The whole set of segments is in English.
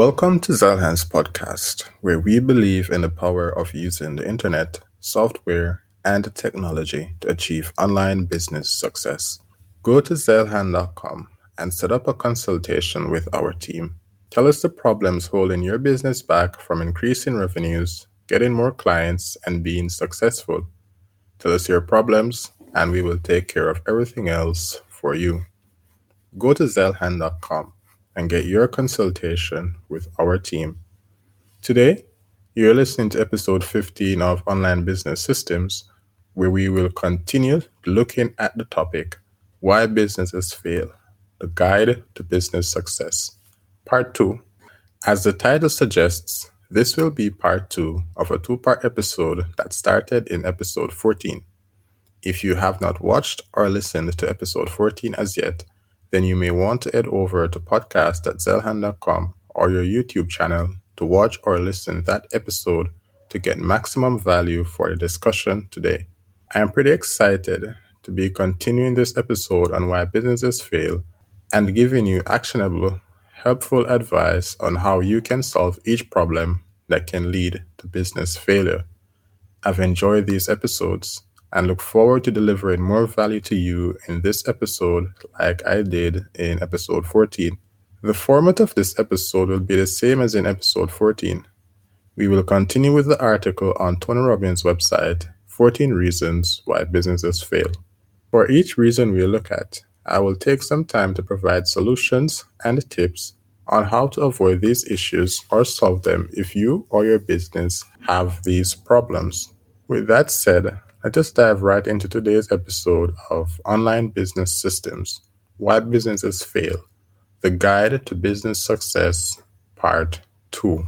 Welcome to Zeilhan's podcast, where we believe in the power of using the internet, software, and technology to achieve online business success. Go to Zeilhan.com and set up a consultation with our team. Tell us the problems holding your business back from increasing revenues, getting more clients, and being successful. Tell us your problems, and we will take care of everything else for you. Go to Zeilhan.com and get your consultation with our team. Today, you're listening to episode 15 of Online Business Systems, where we will continue looking at the topic Why Businesses Fail The Guide to Business Success. Part 2. As the title suggests, this will be part 2 of a two part episode that started in episode 14. If you have not watched or listened to episode 14 as yet, then you may want to head over to podcast.zeilhan.com or your YouTube channel to watch or listen that episode to get maximum value for the discussion today. I am pretty excited to be continuing this episode on why businesses fail and giving you actionable, helpful advice on how you can solve each problem that can lead to business failure. I've enjoyed these episodes and look forward to delivering more value to you in this episode like I did in episode 14. The format of this episode will be the same as in episode 14. We will continue with the article on Tony Robbins' website, 14 Reasons Why Businesses Fail. For each reason we look at, I will take some time to provide solutions and tips on how to avoid these issues or solve them if you or your business have these problems. With that said, let us dive right into today's episode of Online Business Systems Why Businesses Fail The Guide to Business Success, Part 2.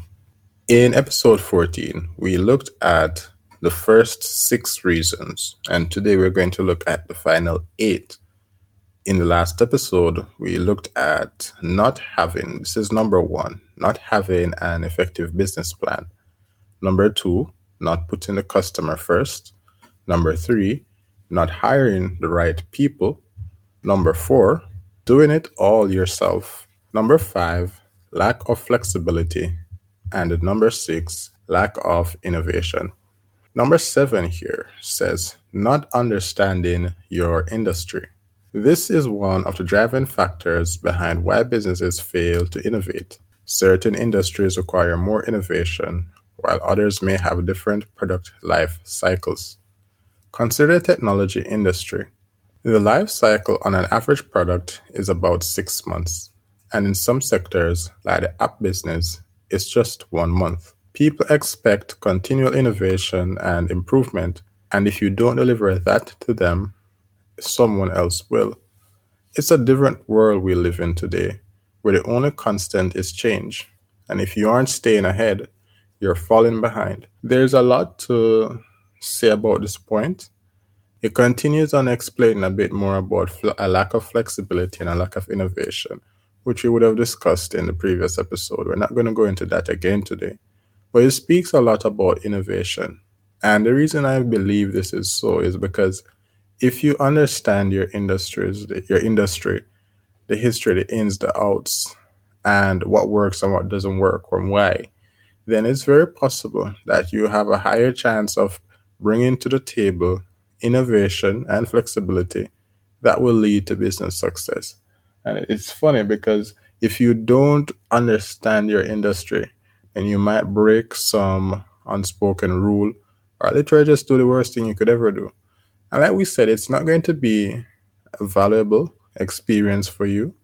In episode 14, we looked at the first six reasons, and today we're going to look at the final eight. In the last episode, we looked at not having, this is number one, not having an effective business plan. Number two, not putting the customer first. Number three, not hiring the right people. Number four, doing it all yourself. Number five, lack of flexibility. And number six, lack of innovation. Number seven here says not understanding your industry. This is one of the driving factors behind why businesses fail to innovate. Certain industries require more innovation, while others may have different product life cycles. Consider the technology industry. The life cycle on an average product is about six months, and in some sectors, like the app business, it's just one month. People expect continual innovation and improvement, and if you don't deliver that to them, someone else will. It's a different world we live in today, where the only constant is change, and if you aren't staying ahead, you're falling behind. There's a lot to say about this point. It continues on explaining a bit more about a lack of flexibility and a lack of innovation, which we would have discussed in the previous episode. We're not going to go into that again today. But it speaks a lot about innovation. And the reason I believe this is so is because if you understand your industries, your industry, the history, the ins, the outs, and what works and what doesn't work, and why, then it's very possible that you have a higher chance of bringing to the table innovation and flexibility that will lead to business success. And it's funny because if you don't understand your industry and you might break some unspoken rule or literally just do the worst thing you could ever do. And like we said, it's not going to be a valuable experience for you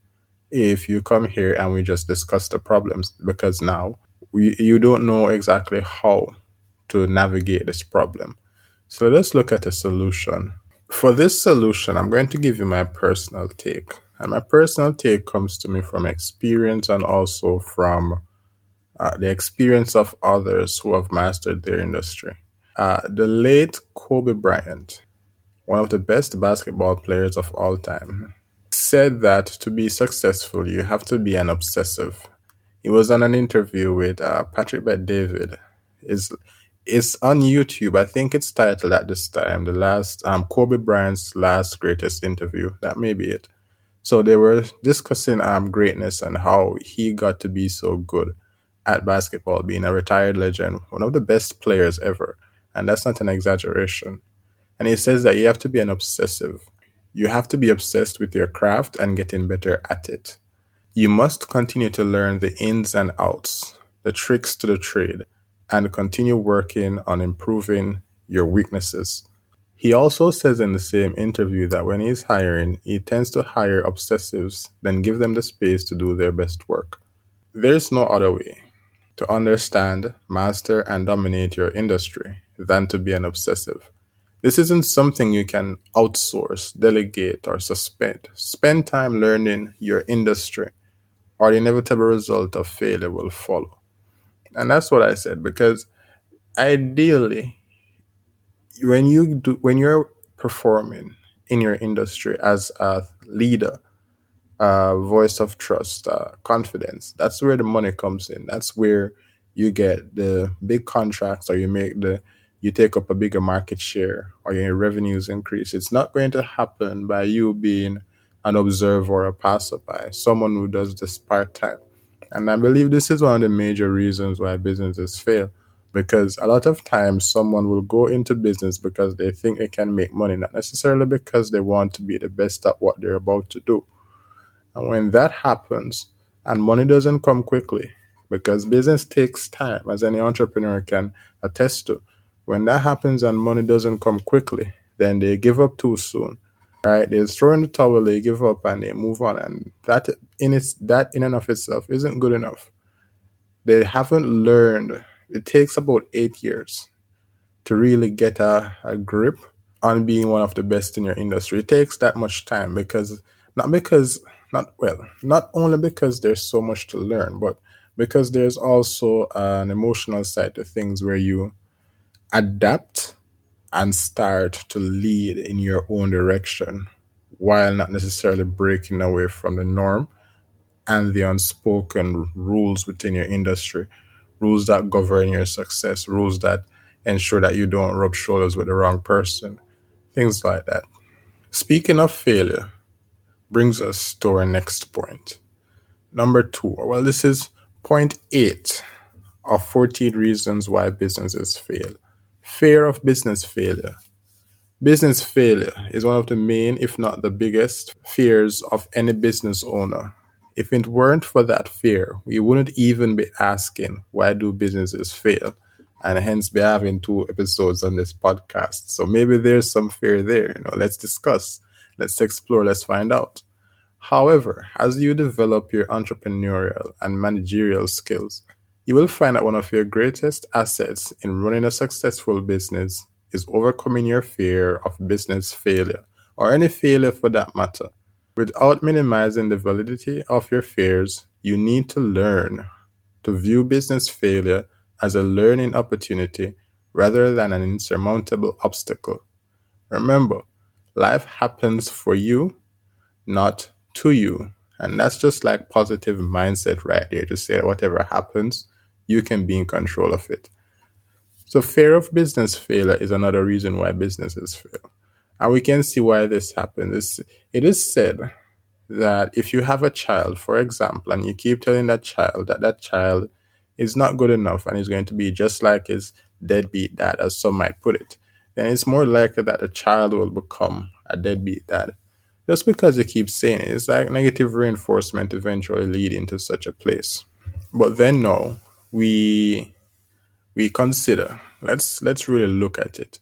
if you come here and we just discuss the problems because now we, you don't know exactly how to navigate this problem. So let's look at a solution. For this solution, I'm going to give you my personal take. And my personal take comes to me from experience and also from uh, the experience of others who have mastered their industry. Uh, the late Kobe Bryant, one of the best basketball players of all time, said that to be successful, you have to be an obsessive. He was on an interview with uh, Patrick Bet-David. Is it's on YouTube. I think it's titled at this time, the last um Kobe Bryant's last greatest interview. That may be it. So they were discussing um greatness and how he got to be so good. at basketball, being a retired legend, one of the best players ever. And that's not an exaggeration. And he says that you have to be an obsessive. You have to be obsessed with your craft and getting better at it. You must continue to learn the ins and outs, the tricks to the trade, and continue working on improving your weaknesses. He also says in the same interview that when he's hiring, he tends to hire obsessives, then give them the space to do their best work. There's no other way to understand, master, and dominate your industry than to be an obsessive. This isn't something you can outsource, delegate, or suspend. Spend time learning your industry, or the inevitable result of failure will follow. And that's what I said because ideally, when you do when you're performing in your industry as a leader uh, voice of trust uh, confidence that's where the money comes in. That's where you get the big contracts or you make the you take up a bigger market share or your revenues increase. It's not going to happen by you being an observer or a passerby someone who does this part-time and i believe this is one of the major reasons why businesses fail because a lot of times someone will go into business because they think they can make money, not necessarily because they want to be the best at what they're about to do. And when that happens and money doesn't come quickly, because business takes time, as any entrepreneur can attest to, when that happens and money doesn't come quickly, then they give up too soon. Right? They throw in the towel, they give up and they move on. And that in its that in and of itself isn't good enough. They haven't learned it takes about eight years to really get a, a grip on being one of the best in your industry. It takes that much time because not because not well, not only because there's so much to learn, but because there's also an emotional side to things where you adapt and start to lead in your own direction while not necessarily breaking away from the norm and the unspoken rules within your industry rules that govern your success, rules that ensure that you don't rub shoulders with the wrong person, things like that. Speaking of failure, brings us to our next point. Number two, well, this is point eight of 14 reasons why businesses fail. Fear of business failure. Business failure is one of the main, if not the biggest, fears of any business owner. If it weren't for that fear, we wouldn't even be asking why do businesses fail, and hence be having two episodes on this podcast. So maybe there's some fear there. You know, let's discuss, let's explore, let's find out. However, as you develop your entrepreneurial and managerial skills, you will find that one of your greatest assets in running a successful business is overcoming your fear of business failure, or any failure for that matter. Without minimizing the validity of your fears, you need to learn to view business failure as a learning opportunity rather than an insurmountable obstacle. Remember, life happens for you, not to you. And that's just like positive mindset right there to say whatever happens, you can be in control of it. So, fear of business failure is another reason why businesses fail. And we can see why this happens. it is said that if you have a child, for example, and you keep telling that child that that child is not good enough and is going to be just like his deadbeat dad, as some might put it, then it's more likely that the child will become a deadbeat dad. Just because you keep saying it, it's like negative reinforcement eventually leading to such a place. But then no, we we consider let's let's really look at it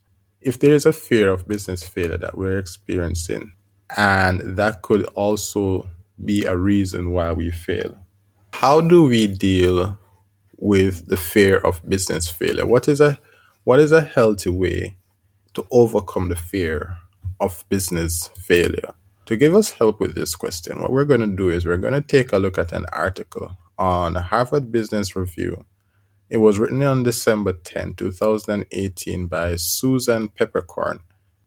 if there is a fear of business failure that we're experiencing, and that could also be a reason why we fail, how do we deal with the fear of business failure? What is a what is a healthy way to overcome the fear of business failure? To give us help with this question, what we're going to do is we're going to take a look at an article on Harvard Business Review it was written on December 10, 2018 by Susan Peppercorn.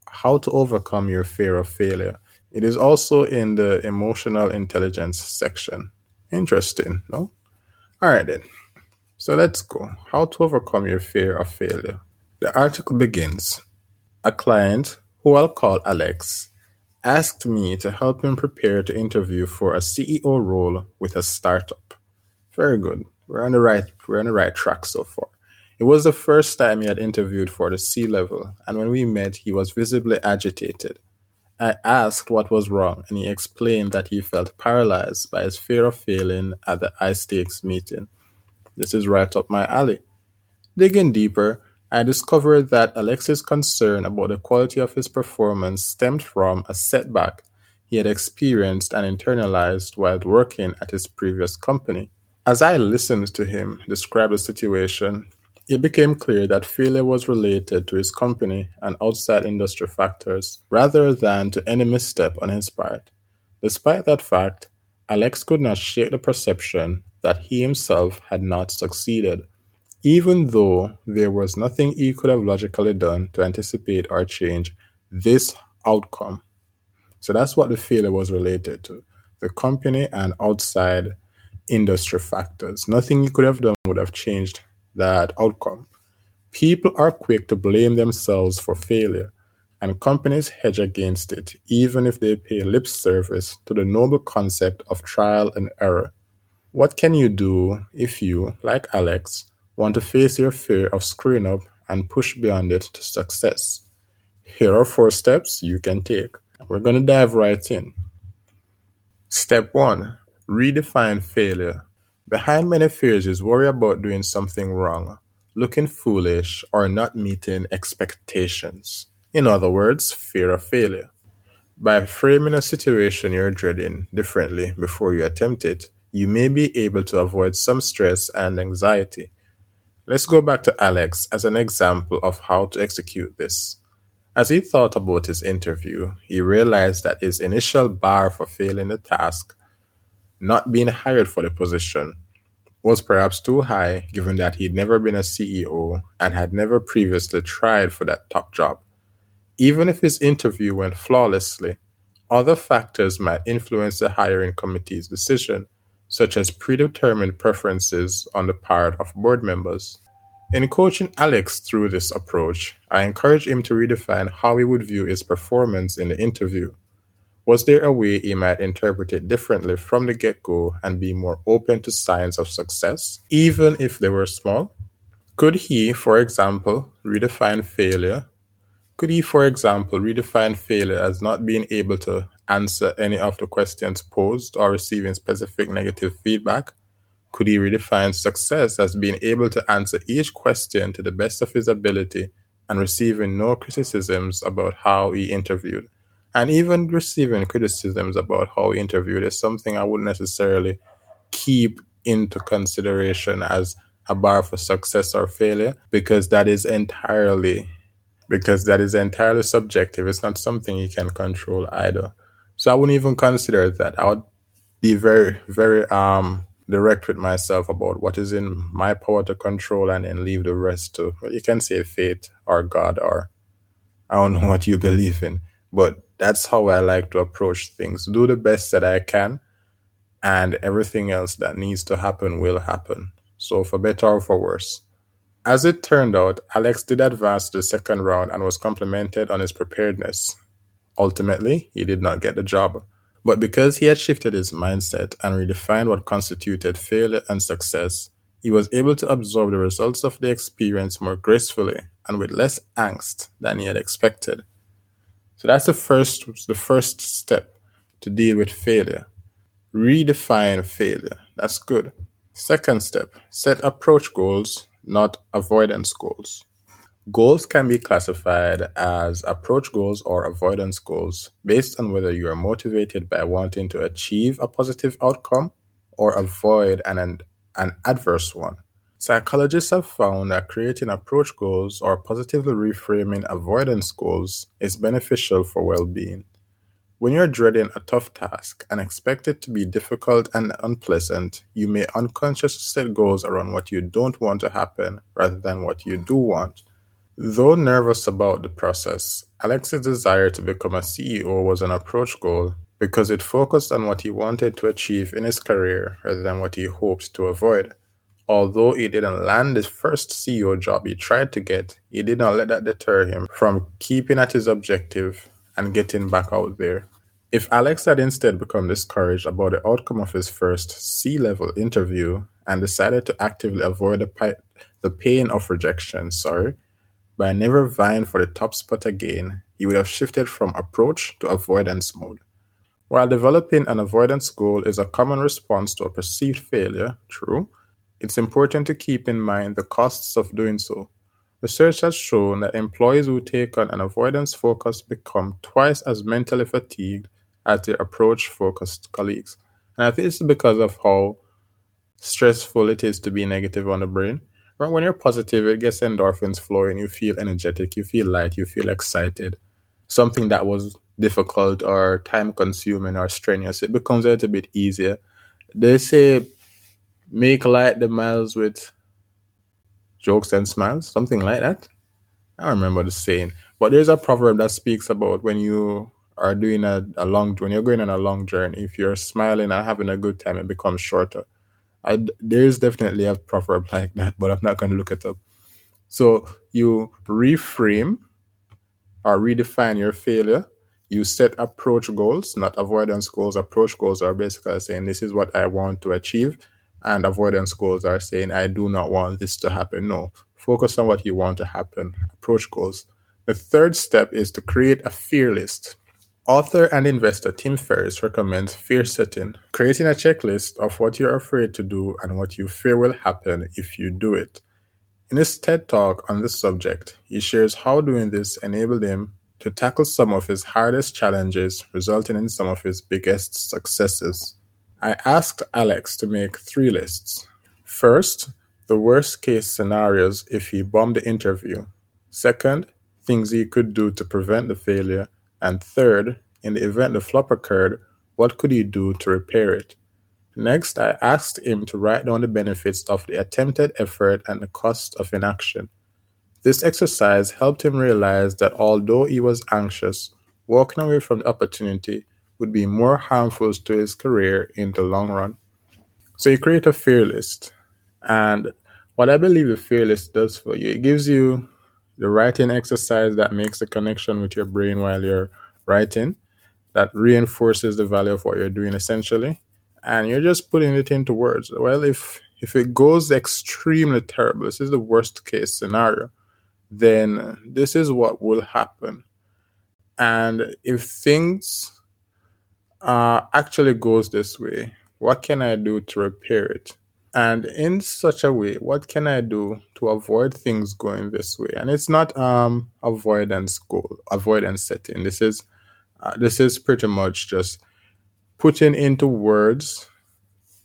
How to Overcome Your Fear of Failure. It is also in the emotional intelligence section. Interesting, no? All right, then. So let's go. How to overcome your fear of failure. The article begins A client, who I'll call Alex, asked me to help him prepare to interview for a CEO role with a startup. Very good. we're on the right we're on the right track so far. It was the first time he had interviewed for the C level, and when we met, he was visibly agitated. I asked what was wrong, and he explained that he felt paralyzed by his fear of failing at the high stakes meeting. This is right up my alley. Digging deeper, I discovered that Alex's concern about the quality of his performance stemmed from a setback he had experienced and internalized while working at his previous company. As I listened to him describe the situation, it became clear that failure was related to his company and outside industry factors rather than to any misstep on his part. Despite that fact, Alex could not shake the perception that he himself had not succeeded even though there was nothing he could have logically done to anticipate or change this outcome. So that's what the failure was related to the company and outside industry factors. Nothing you could have done would have changed that outcome. People are quick to blame themselves for failure, and companies hedge against it, even if they pay lip service to the noble concept of trial and error. What can you do if you, like Alex, want to face your fear of screwing up and push beyond it to success. Here are four steps you can take. We're going to dive right in. Step one redefine failure. Behind many fears is worry about doing something wrong, looking foolish, or not meeting expectations. In other words, fear of failure. By framing a situation you're dreading differently before you attempt it, you may be able to avoid some stress and anxiety Let's go back to Alex as an example of how to execute this. As he thought about his interview, he realized that his initial bar for failing the task, not being hired for the position, was perhaps too high given that he'd never been a CEO and had never previously tried for that top job. Even if his interview went flawlessly, other factors might influence the hiring committee's decision such as predetermined preferences on the part of board members. In coaching Alex through this approach, I encourage him to redefine how he would view his performance in the interview. Was there a way he might interpret it differently from the get go and be more open to signs of success, even if they were small? Could he, for example, redefine failure? Could he, for example, redefine failure as not being able to answer any of the questions posed or receiving specific negative feedback? Could he redefine success as being able to answer each question to the best of his ability and receiving no criticisms about how he interviewed? And even receiving criticisms about how we interviewed is something I wouldn't necessarily keep into consideration as a bar for success or failure because that is entirely because that is entirely subjective. It's not something you can control either. So I wouldn't even consider that. I would be very, very um direct with myself about what is in my power to control and then leave the rest to you can say fate or God or I don't know what you believe in. But that's how I like to approach things. Do the best that I can and everything else that needs to happen will happen. So for better or for worse. As it turned out, Alex did advance to the second round and was complimented on his preparedness. Ultimately, he did not get the job. But because he had shifted his mindset and redefined what constituted failure and success, he was able to absorb the results of the experience more gracefully and with less angst than he had expected. So that's the first the first step to deal with failure. Redefine failure. That's good. Second step, set approach goals, not avoidance goals. Goals can be classified as approach goals or avoidance goals based on whether you are motivated by wanting to achieve a positive outcome or avoid an, an adverse one. Psychologists have found that creating approach goals or positively reframing avoidance goals is beneficial for well being. When you're dreading a tough task and expect it to be difficult and unpleasant, you may unconsciously set goals around what you don't want to happen rather than what you do want. Though nervous about the process, Alex's desire to become a CEO was an approach goal because it focused on what he wanted to achieve in his career rather than what he hoped to avoid. Although he didn't land his first CEO job he tried to get, he did not let that deter him from keeping at his objective and getting back out there. If Alex had instead become discouraged about the outcome of his first C level interview and decided to actively avoid the, pi- the pain of rejection, sorry, by never vying for the top spot again, he would have shifted from approach to avoidance mode. While developing an avoidance goal is a common response to a perceived failure, true, it's important to keep in mind the costs of doing so. Research has shown that employees who take on an avoidance focus become twice as mentally fatigued as their approach focused colleagues. And I think this is because of how stressful it is to be negative on the brain. But when you're positive, it gets endorphins flowing, you feel energetic, you feel light, you feel excited. Something that was difficult or time consuming or strenuous, it becomes a little bit easier. They say make light the miles with jokes and smiles, something like that. I remember the saying. But there's a proverb that speaks about when you are doing a, a long when you're going on a long journey, if you're smiling and having a good time, it becomes shorter. I, there's definitely a proverb like that, but I'm not going to look it up. So you reframe or redefine your failure. You set approach goals, not avoidance goals. Approach goals are basically saying, This is what I want to achieve and avoidance goals are saying, I do not want this to happen. No, focus on what you want to happen. Approach goals. The third step is to create a fear list. Author and investor Tim Ferriss recommends fear setting, creating a checklist of what you're afraid to do and what you fear will happen if you do it. In his TED talk on this subject, he shares how doing this enabled him to tackle some of his hardest challenges, resulting in some of his biggest successes. I asked Alex to make three lists. First, the worst case scenarios if he bombed the interview. Second, things he could do to prevent the failure. And third, in the event the flop occurred, what could he do to repair it? Next, I asked him to write down the benefits of the attempted effort and the cost of inaction. This exercise helped him realize that although he was anxious, walking away from the opportunity would be more harmful to his career in the long run. So you create a fear list. And what I believe a fear list does for you, it gives you the writing exercise that makes a connection with your brain while you're writing, that reinforces the value of what you're doing essentially. And you're just putting it into words. Well, if if it goes extremely terrible, this is the worst case scenario, then this is what will happen. And if things uh, actually goes this way. What can I do to repair it? And in such a way, what can I do to avoid things going this way? And it's not um avoidance goal, avoidance setting. This is uh, this is pretty much just putting into words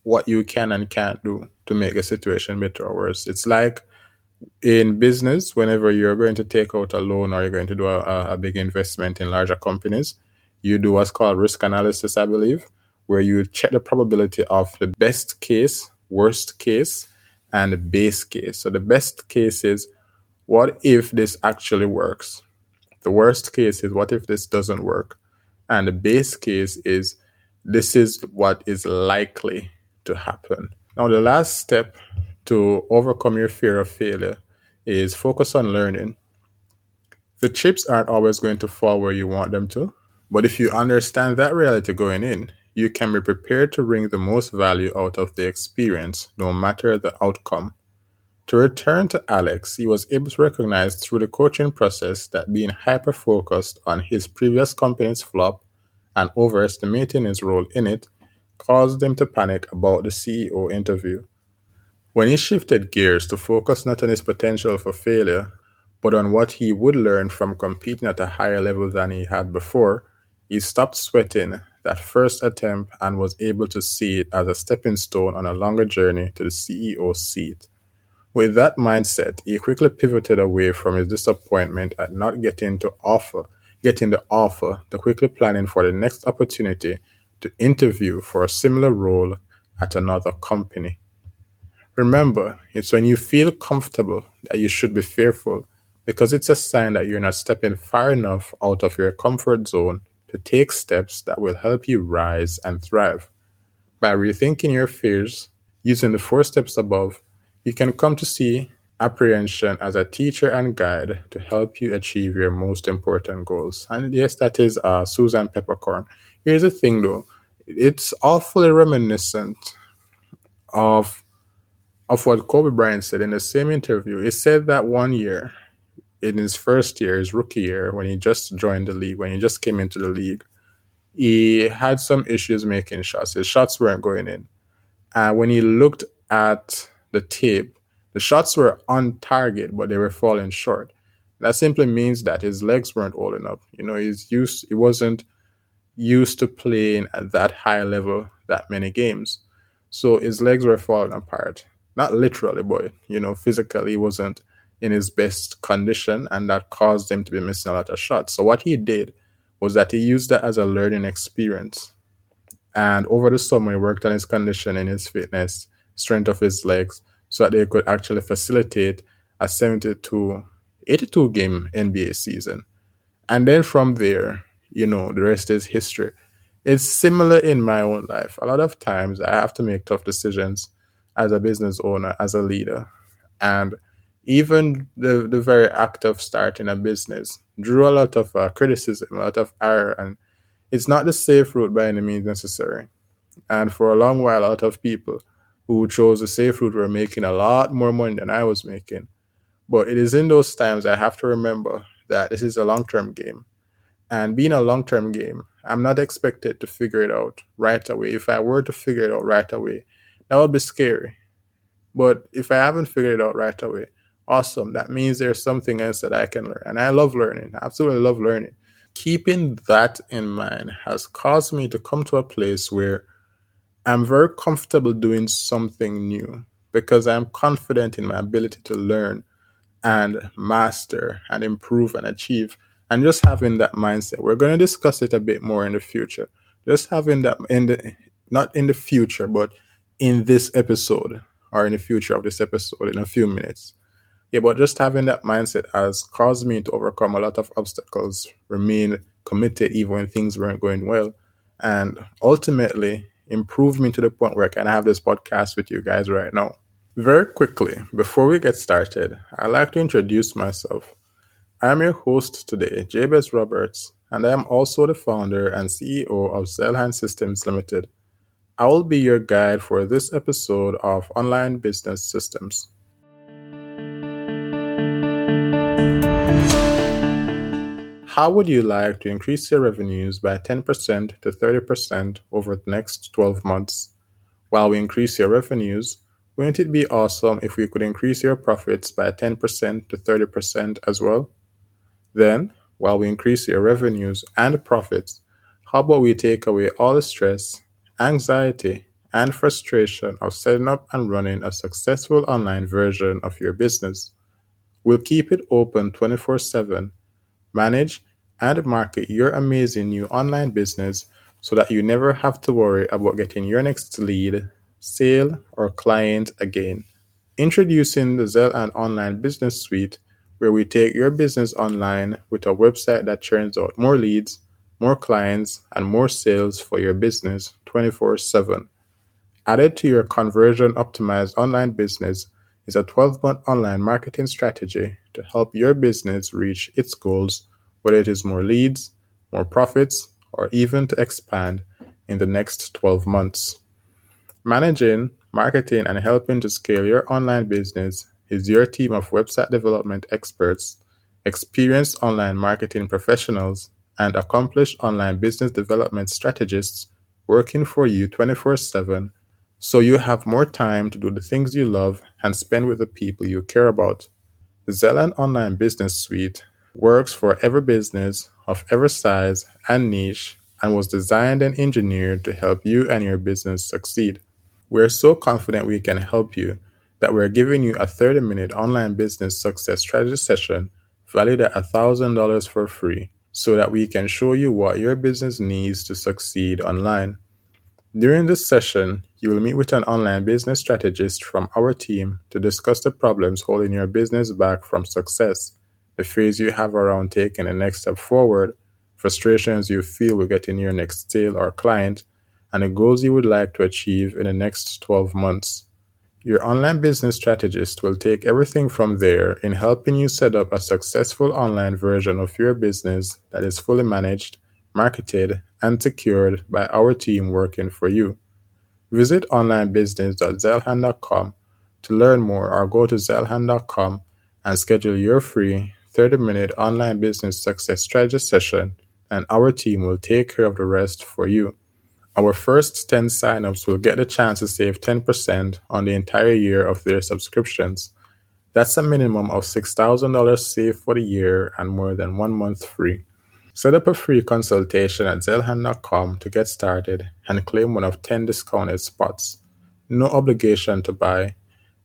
what you can and can't do to make a situation better or worse. It's like in business, whenever you're going to take out a loan or you're going to do a, a big investment in larger companies, you do what's called risk analysis, I believe, where you check the probability of the best case, worst case, and base case. So the best case is what if this actually works? The worst case is what if this doesn't work? And the base case is this is what is likely to happen. Now, the last step to overcome your fear of failure is focus on learning. The chips aren't always going to fall where you want them to, but if you understand that reality going in, you can be prepared to wring the most value out of the experience, no matter the outcome. To return to Alex, he was able to recognize through the coaching process that being hyper focused on his previous company's flop and overestimating his role in it caused him to panic about the CEO interview. When he shifted gears to focus not on his potential for failure, but on what he would learn from competing at a higher level than he had before, he stopped sweating that first attempt and was able to see it as a stepping stone on a longer journey to the CEO seat. With that mindset, he quickly pivoted away from his disappointment at not getting to offer, getting the offer, to quickly planning for the next opportunity to interview for a similar role at another company. Remember, it's when you feel comfortable that you should be fearful because it's a sign that you're not stepping far enough out of your comfort zone to take steps that will help you rise and thrive. By rethinking your fears, using the four steps above, you can come to see apprehension as a teacher and guide to help you achieve your most important goals. And yes, that is uh, Susan Peppercorn. Here's the thing though, it's awfully reminiscent of of what Kobe Bryant said in the same interview. He said that one year, in his first year, his rookie year, when he just joined the league, when he just came into the league, he had some issues making shots. His shots weren't going in. And when he looked at the tape, the shots were on target, but they were falling short. That simply means that his legs weren't old enough. You know, he's used he wasn't used to playing at that high level that many games. So his legs were falling apart. Not literally, but you know, physically he wasn't in his best condition, and that caused him to be missing a lot of shots. So what he did was that he used that as a learning experience. And over the summer, he worked on his condition and his fitness, strength of his legs, so that they could actually facilitate a 72 82 game NBA season. And then from there, you know, the rest is history. It's similar in my own life. A lot of times I have to make tough decisions as a business owner, as a leader. And even the, the very act of starting a business drew a lot of uh, criticism, a lot of error, and it's not the safe route by any means necessary. And for a long while, a lot of people who chose the safe route were making a lot more money than I was making. But it is in those times I have to remember that this is a long term game. And being a long term game, I'm not expected to figure it out right away. If I were to figure it out right away, that would be scary. But if I haven't figured it out right away, awesome. That means there's something else that I can learn. And I love learning, absolutely love learning. Keeping that in mind has caused me to come to a place where I'm very comfortable doing something new because I'm confident in my ability to learn and master and improve and achieve. And just having that mindset. We're going to discuss it a bit more in the future. Just having that in the not in the future, but in this episode or in the future of this episode in a few minutes. Yeah, but just having that mindset has caused me to overcome a lot of obstacles, remain committed even when things weren't going well, and ultimately improved me to the point where I can have this podcast with you guys right now. Very quickly, before we get started, I'd like to introduce myself. I'm your host today, Jabez Roberts, and I am also the founder and CEO of Zeilhan Systems Limited. I will be your guide for this episode of Online Business Systems. How would you like to increase your revenues by 10% to 30% over the next 12 months? While we increase your revenues, wouldn't it be awesome if we could increase your profits by 10% to 30% as well? Then, while we increase your revenues and profits, how about we take away all the stress, anxiety, and frustration of setting up and running a successful online version of your business? We'll keep it open 24 7 manage, and market your amazing new online business so that you never have to worry about getting your next lead, sale, or client again. Introducing the Zeilhan Online Business Suite, where we take your business online with a website that churns out more leads, more clients, and more sales for your business 24 7. Added to your conversion optimized online business is a 12 month online marketing strategy to help your business reach its goals, whether it is more leads, more profits, or even to expand in the next 12 months. Managing, marketing, and helping to scale your online business is your team of website development experts, experienced online marketing professionals, and accomplished online business development strategists working for you 24 7 so you have more time to do the things you love and spend with the people you care about. The Zeilhan Online Business Suite works for every business of every size and niche and was designed and engineered to help you and your business succeed. We're so confident we can help you that we're giving you a 30 minute online business success strategy session valued at $1,000 for free so that we can show you what your business needs to succeed online. During this session, you will meet with an online business strategist from our team to discuss the problems holding your business back from success, the fears you have around taking the next step forward, frustrations you feel with getting your next sale or client, and the goals you would like to achieve in the next 12 months. Your online business strategist will take everything from there in helping you set up a successful online version of your business that is fully managed, marketed, and secured by our team working for you. Visit onlinebusiness.zeilhan.com to learn more or go to zeilhan.com and schedule your free 30 minute online business success strategy session, and our team will take care of the rest for you. Our first 10 signups will get the chance to save 10% on the entire year of their subscriptions. That's a minimum of $6,000 saved for the year and more than one month free. Set up a free consultation at zeilhan.com to get started and claim one of 10 discounted spots. No obligation to buy.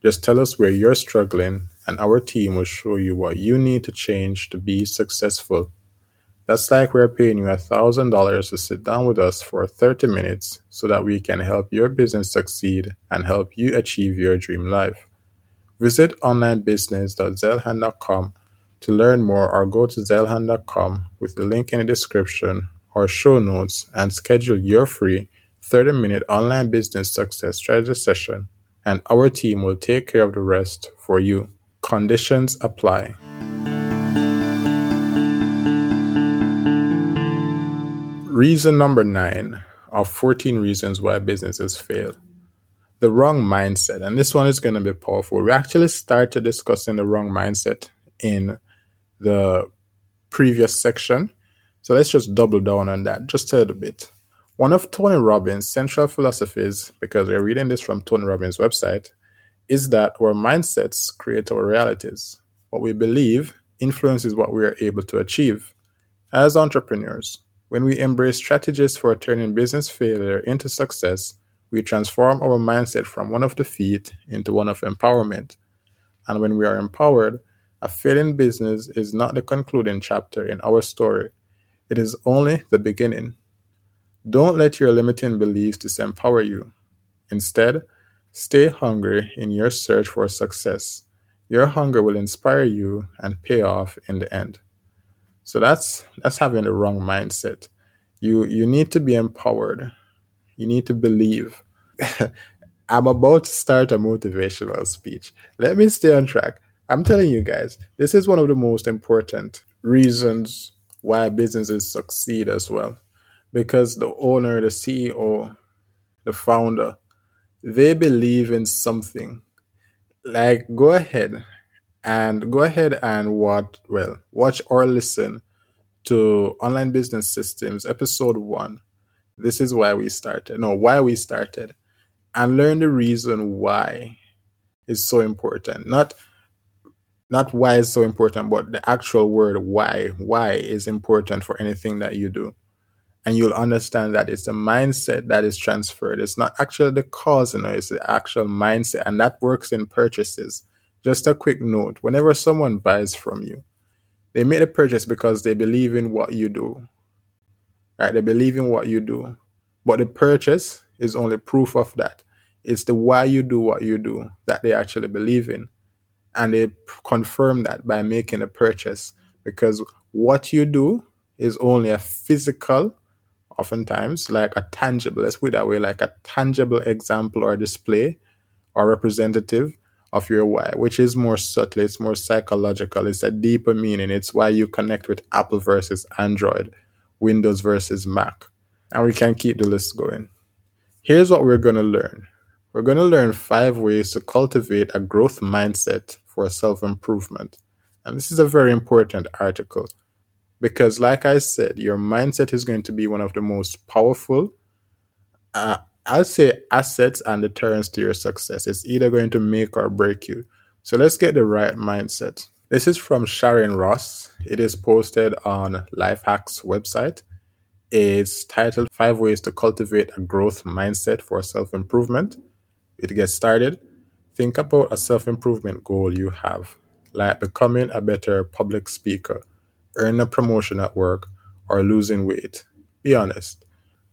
Just tell us where you're struggling, and our team will show you what you need to change to be successful. That's like we're paying you $1,000 to sit down with us for 30 minutes so that we can help your business succeed and help you achieve your dream life. Visit onlinebusiness.zeilhan.com to learn more or go to zeilhan.com with the link in the description or show notes and schedule your free 30 minute online business success strategy session, and our team will take care of the rest for you. Conditions apply. Reason number nine of 14 reasons why businesses fail. The wrong mindset. And this one is going to be powerful. We actually started discussing the wrong mindset in the previous section. So let's just double down on that just a little bit. One of Tony Robbins' central philosophies, because we're reading this from Tony Robbins' website, is that our mindsets create our realities. What we believe influences what we are able to achieve. As entrepreneurs, when we embrace strategies for turning business failure into success, we transform our mindset from one of defeat into one of empowerment. And when we are empowered, a failing business is not the concluding chapter in our story, it is only the beginning. Don't let your limiting beliefs disempower you. Instead, stay hungry in your search for success. Your hunger will inspire you and pay off in the end. So that's that's having the wrong mindset. You you need to be empowered. You need to believe. I'm about to start a motivational speech. Let me stay on track. I'm telling you guys, this is one of the most important reasons why businesses succeed as well. Because the owner, the CEO, the founder, they believe in something. Like, go ahead and go ahead and what well watch or listen to online business systems episode one this is why we started no why we started and learn the reason why is so important not not why it's so important but the actual word why why is important for anything that you do and you'll understand that it's the mindset that is transferred it's not actually the cause you know it's the actual mindset and that works in purchases just a quick note whenever someone buys from you, they make a purchase because they believe in what you do. Right? They believe in what you do. But the purchase is only proof of that. It's the why you do what you do that they actually believe in. And they confirm that by making a purchase because what you do is only a physical, oftentimes, like a tangible, let's put it that way, like a tangible example or display or representative of your why, which is more subtle, it's more psychological, it's a deeper meaning. It's why you connect with Apple versus Android, Windows versus Mac. And we can keep the list going. Here's what we're going to learn we're going to learn five ways to cultivate a growth mindset for self improvement. And this is a very important article because, like I said, your mindset is going to be one of the most powerful uh, I'll say assets and deterrents to your success. It's either going to make or break you. So let's get the right mindset. This is from Sharon Ross. It is posted on Lifehack's website. It's titled Five Ways to Cultivate a Growth Mindset for Self Improvement. It gets started. Think about a self improvement goal you have, like becoming a better public speaker, earning a promotion at work, or losing weight. Be honest.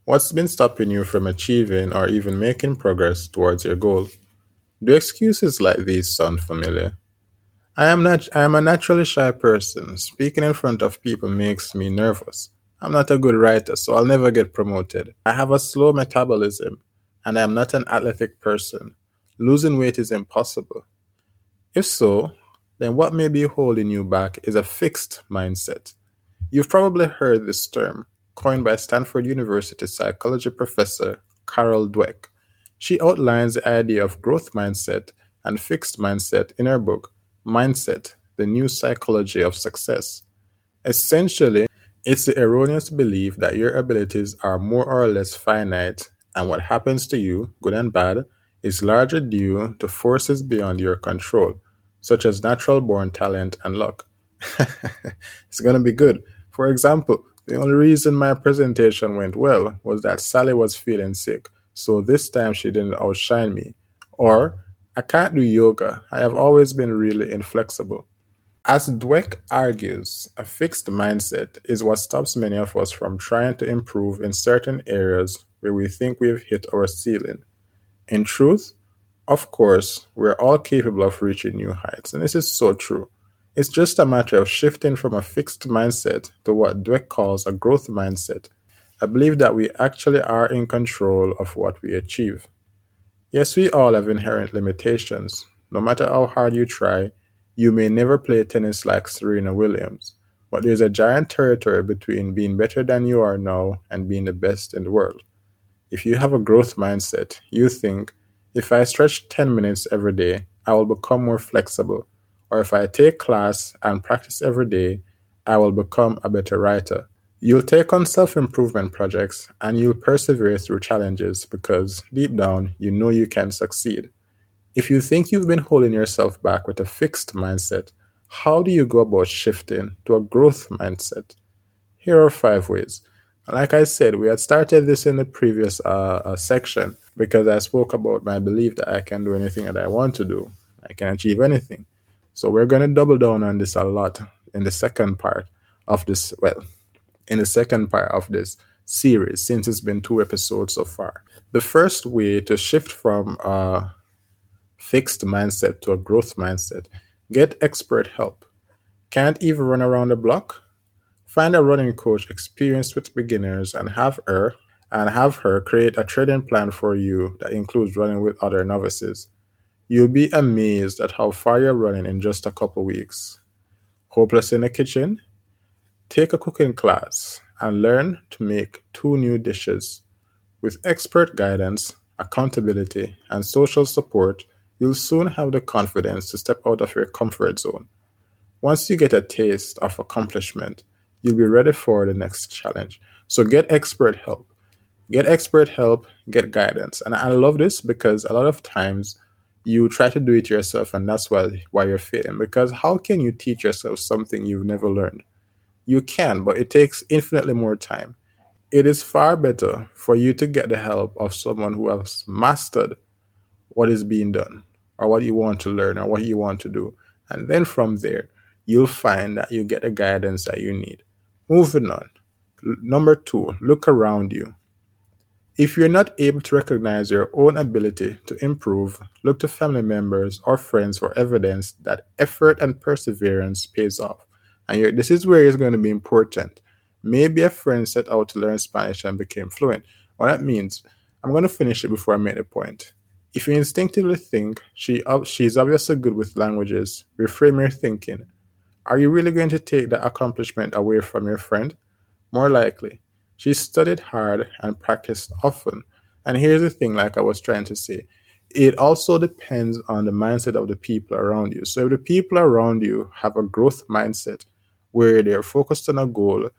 What's been stopping you from achieving or even making progress towards your goal? Do excuses like these sound familiar? I am not I am a naturally shy person. Speaking in front of people makes me nervous. I'm not a good writer, so I'll never get promoted. I have a slow metabolism and I am not an athletic person. Losing weight is impossible. If so, then what may be holding you back is a fixed mindset. You've probably heard this term coined by Stanford University psychology professor Carol Dweck. She outlines the idea of growth mindset and fixed mindset in her book, Mindset The New Psychology of Success. Essentially, it's the erroneous belief that your abilities are more or less finite and what happens to you, good and bad, is largely due to forces beyond your control, such as natural born talent and luck. it's going to be good. For example, the only reason my presentation went well was that Sally was feeling sick, so this time she didn't outshine me. Or, I can't do yoga. I have always been really inflexible. As Dweck argues, a fixed mindset is what stops many of us from trying to improve in certain areas where we think we've hit our ceiling. In truth, of course, we're all capable of reaching new heights, and this is so true. It's just a matter of shifting from a fixed mindset to what Dweck calls a growth mindset, a belief that we actually are in control of what we achieve. Yes, we all have inherent limitations. No matter how hard you try, you may never play tennis like Serena Williams, but there's a giant territory between being better than you are now and being the best in the world. If you have a growth mindset, you think, if I stretch 10 minutes every day, I will become more flexible. Or if I take class and practice every day, I will become a better writer. You'll take on self improvement projects and you'll persevere through challenges because deep down, you know you can succeed. If you think you've been holding yourself back with a fixed mindset, how do you go about shifting to a growth mindset? Here are five ways. Like I said, we had started this in the previous uh, uh, section because I spoke about my belief that I can do anything that I want to do. I can achieve anything. So we're going to double down on this a lot in the second part of this. Well, in the second part of this series, since it's been two episodes so far. The first way to shift from a fixed mindset to a growth mindset, get expert help. Can't even run around the block? Find a running coach experienced with beginners and have her and have her create a training plan for you that includes running with other novices. You'll be amazed at how far you're running in just a couple weeks. Hopeless in the kitchen? Take a cooking class and learn to make two new dishes. With expert guidance, accountability, and social support, you'll soon have the confidence to step out of your comfort zone. Once you get a taste of accomplishment, you'll be ready for the next challenge. So get expert help. Get expert help, get guidance. And I love this because a lot of times you try to do it yourself and that's why why you're failing. Because how can you teach yourself something you've never learned? You can, but it takes infinitely more time. It is far better for you to get the help of someone who has mastered what is being done or what you want to learn or what you want to do. And then from there, you'll find that you get the guidance that you need. Moving on. Number two, look around you. If you're not able to recognize your own ability to improve, look to family members or friends for evidence that effort and perseverance pays off. And this is where it's going to be important. Maybe a friend set out to learn Spanish and became fluent. What that means, I'm going to finish it before I make the point. If you instinctively think she she's obviously good with languages, reframe your thinking are you really going to take the accomplishment away from your friend? More likely. She studied hard and practiced often. And here's the thing, like I was trying to say, it also depends on the mindset of the people around you. So if the people around you have a growth mindset where they're focused on a goal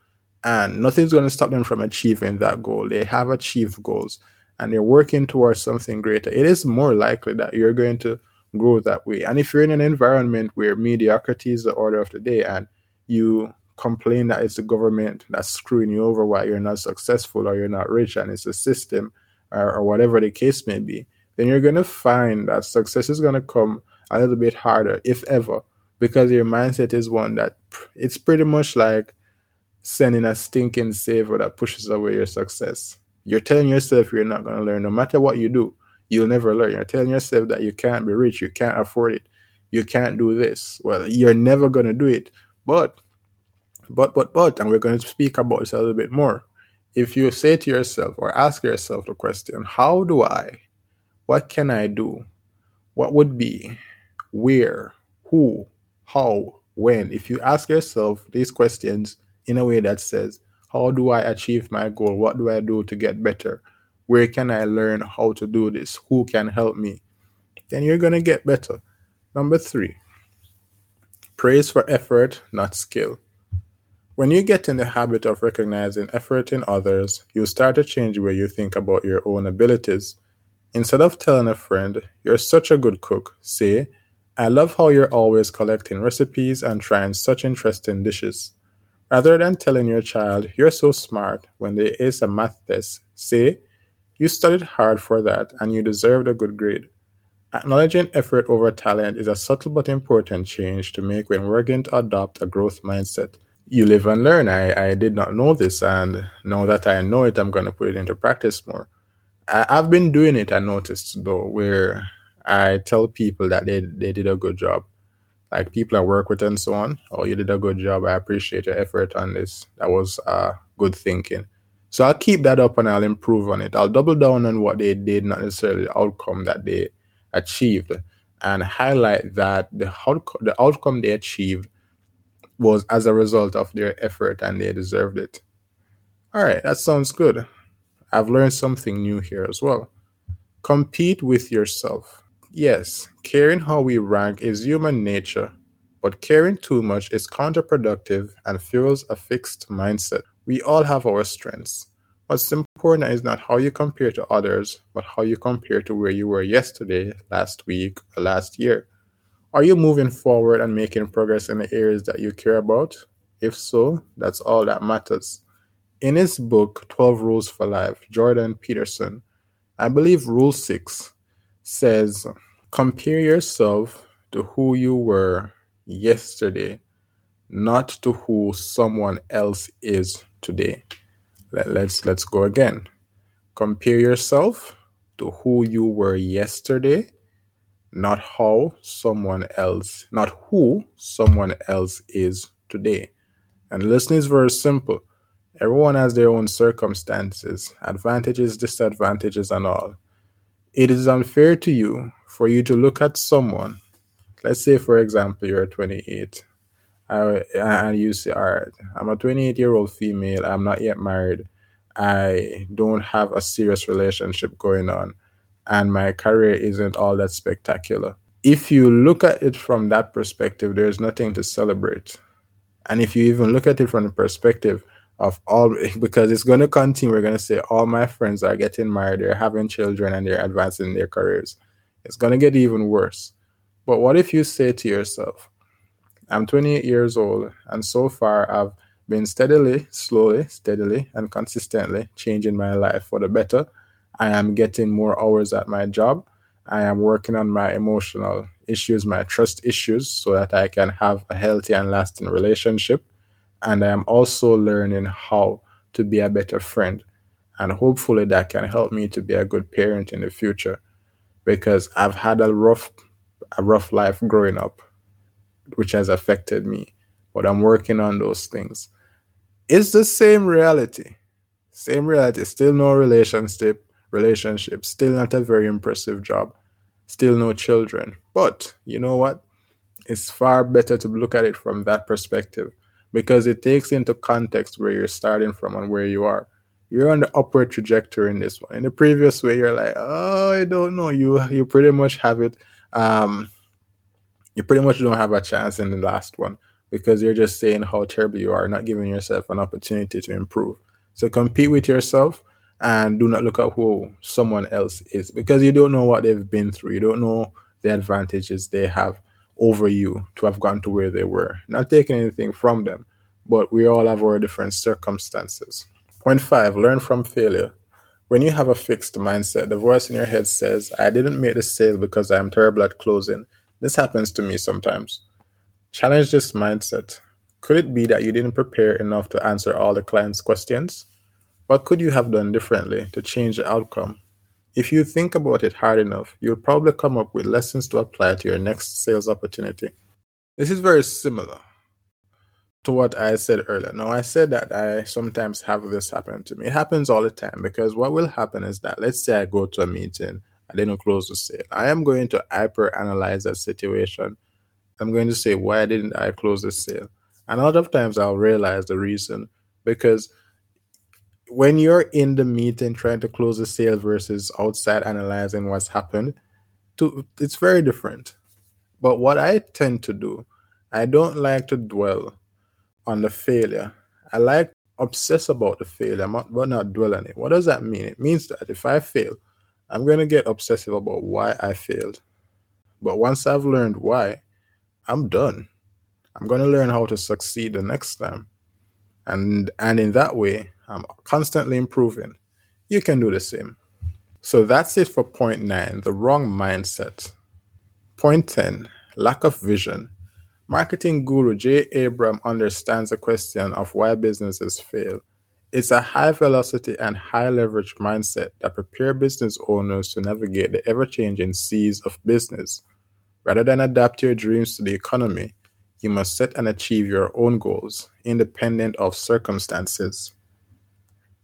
and nothing's going to stop them from achieving that goal, they have achieved goals and they're working towards something greater, it is more likely that you're going to grow that way. And if you're in an environment where mediocrity is the order of the day and you complain that it's the government that's screwing you over while you're not successful or you're not rich and it's a system or, or whatever the case may be, then you're going to find that success is going to come a little bit harder, if ever, because your mindset is one that it's pretty much like sending a stinking savor that pushes away your success. You're telling yourself you're not going to learn no matter what you do you'll never learn. You're telling yourself that you can't be rich, you can't afford it, you can't do this. Well, you're never going to do it. But, but, but, but, and we're going to speak about this a little bit more. If you say to yourself or ask yourself the question, how do I, what can I do? What would be, where, who, how, when? If you ask yourself these questions in a way that says, How do I achieve my goal? What do I do to get better? Where can I learn how to do this? Who can help me? Then you're going to get better. Number three, praise for effort, not skill. When you get in the habit of recognizing effort in others, you start to change way you think about your own abilities. Instead of telling a friend, You're such a good cook, say, I love how you're always collecting recipes and trying such interesting dishes. Rather than telling your child, You're so smart, when they ace a math test, say, you studied hard for that and you deserved a good grade. Acknowledging effort over talent is a subtle but important change to make when we're going to adopt a growth mindset. You live and learn. I, I did not know this, and now that I know it, I'm going to put it into practice more. I, I've been doing it, I noticed though, where I tell people that they, they did a good job. Like people I work with and so on. Oh, you did a good job. I appreciate your effort on this. That was uh, good thinking so I'll keep that up and I'll improve on it. I'll double down on what they did, not necessarily the outcome that they achieved, and highlight that the outcome, the outcome they achieved was as a result of their effort and they deserved it. All right, that sounds good. I've learned something new here as well. Compete with yourself. Yes, caring how we rank is human nature, but caring too much is counterproductive and fuels a fixed mindset. We all have our strengths. What's important is not how you compare to others, but how you compare to where you were yesterday, last week, or last year. Are you moving forward and making progress in the areas that you care about? If so, that's all that matters. In his book, 12 Rules for Life, Jordan Peterson, I believe Rule 6 says, Compare yourself to who you were yesterday, not to who someone else is today. Let, let's let's go again. Compare yourself to who you were yesterday, not how someone else, not who someone else is today. And listening is very simple. Everyone has their own circumstances, advantages, disadvantages, and all. It is unfair to you for you to look at someone. Let's say, for example, you're 28 I, and you say, all right, I'm a 28 year old female. I'm not yet married. I don't have a serious relationship going on, and my career isn't all that spectacular. If you look at it from that perspective, there's nothing to celebrate. And if you even look at it from the perspective of all, because it's going to continue, we're going to say, all my friends are getting married, they're having children, and they're advancing their careers. It's going to get even worse. But what if you say to yourself, I'm 28 years old, and so far I've been steadily, slowly, steadily, and consistently changing my life for the better. I am getting more hours at my job. I am working on my emotional issues, my trust issues, so that I can have a healthy and lasting relationship. And I am also learning how to be a better friend. And hopefully that can help me to be a good parent in the future because I've had a rough a rough life growing up which has affected me. But I'm working on those things. It's the same reality. Same reality. Still no relationship, relationship. Still not a very impressive job. Still no children. But you know what? It's far better to look at it from that perspective because it takes into context where you're starting from and where you are. You're on the upward trajectory in this one. In the previous way, you're like, oh, I don't know. You you pretty much have it um you pretty much don't have a chance in the last one because you're just saying how terrible you are, not giving yourself an opportunity to improve. So compete with yourself and do not look at who someone else is because you don't know what they've been through. You don't know the advantages they have over you to have gone to where they were. Not taking anything from them, but we all have our different circumstances. Point five, learn from failure. When you have a fixed mindset, the voice in your head says, I didn't make the sale because I'm terrible at closing. This happens to me sometimes. Challenge this mindset. Could it be that you didn't prepare enough to answer all the client's questions? What could you have done differently to change the outcome? If you think about it hard enough, you'll probably come up with lessons to apply to your next sales opportunity. This is very similar to what I said earlier. Now, I said that I sometimes have this happen to me. It happens all the time because what will happen is that let's say I go to a meeting I didn't close the sale. I am going to hyper analyze that situation. I'm going to say, why didn't I close the sale? And a lot of times I'll realize the reason because when you're in the meeting trying to close the sale versus outside analyzing what's happened, to, it's very different. But what I tend to do, I don't like to dwell on the failure. I like obsess about the failure, but not dwell on it. What does that mean? It means that if I fail, I'm going to get obsessive about why I failed. But once I've learned why, I'm done. I'm going to learn how to succeed the next time. And and in that way, I'm constantly improving. You can do the same. So that's it for point 9, the wrong mindset. Point 10, lack of vision. Marketing guru Jay Abraham understands the question of why businesses fail. It's a high velocity and high leverage mindset that prepare business owners to navigate the ever changing seas of business. Rather than adapt your dreams to the economy, you must set and achieve your own goals, independent of circumstances.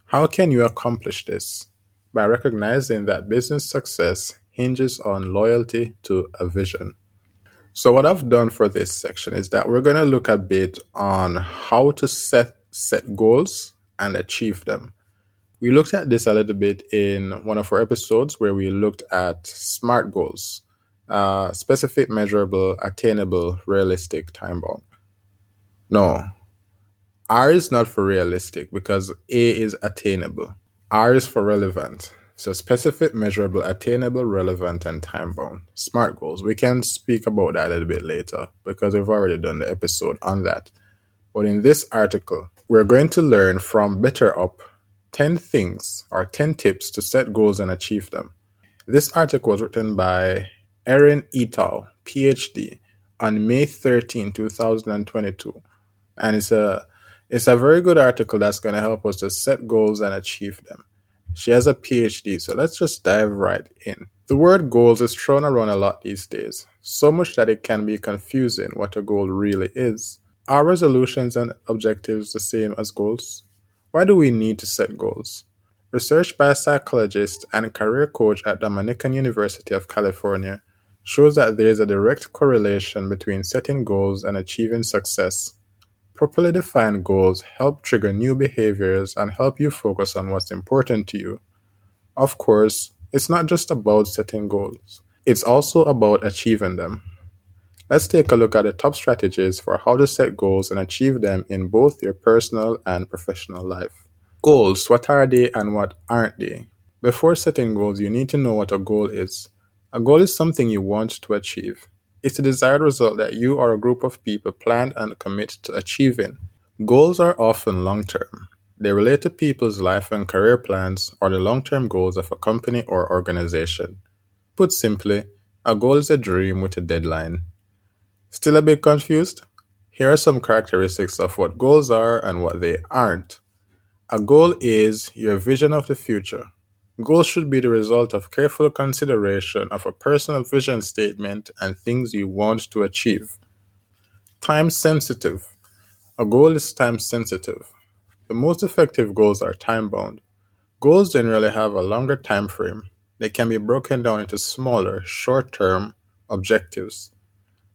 How can you accomplish this? By recognizing that business success hinges on loyalty to a vision. So, what I've done for this section is that we're going to look a bit on how to set set goals and achieve them. We looked at this a little bit in one of our episodes where we looked at SMART goals uh, specific, measurable, attainable, realistic, time bound. No, R is not for realistic because A is attainable. R is for relevant. So specific, measurable, attainable, relevant, and time bound. SMART goals. We can speak about that a little bit later because we've already done the episode on that. But in this article, we're going to learn from BetterUp 10 things or 10 tips to set goals and achieve them. This article was written by Erin Eatough PhD, on May 13, 2022. And it's a it's a very good article that's going to help us to set goals and achieve them. She has a PhD, so let's just dive right in. The word goals is thrown around a lot these days, so much that it can be confusing what a goal really is. Are resolutions and objectives the same as goals? Why do we need to set goals? Research by a psychologist and career coach at Dominican University of California shows that there is a direct correlation between setting goals and achieving success. Properly defined goals help trigger new behaviors and help you focus on what's important to you. Of course, it's not just about setting goals, it's also about achieving them. Let's take a look at the top strategies for how to set goals and achieve them in both your personal and professional life. Goals what are they and what aren't they? Before setting goals, you need to know what a goal is. A goal is something you want to achieve. It's a desired result that you or a group of people plan and commit to achieving. Goals are often long term. They relate to people's life and career plans or the long term goals of a company or organization. Put simply, a goal is a dream with a deadline. Still a bit confused? Here are some characteristics of what goals are and what they aren't. A goal is your vision of the future, Goals should be the result of careful consideration of a personal vision statement and things you want to achieve. Time sensitive. A goal is time sensitive. The most effective goals are time bound. Goals generally have a longer time frame. They can be broken down into smaller, short term objectives.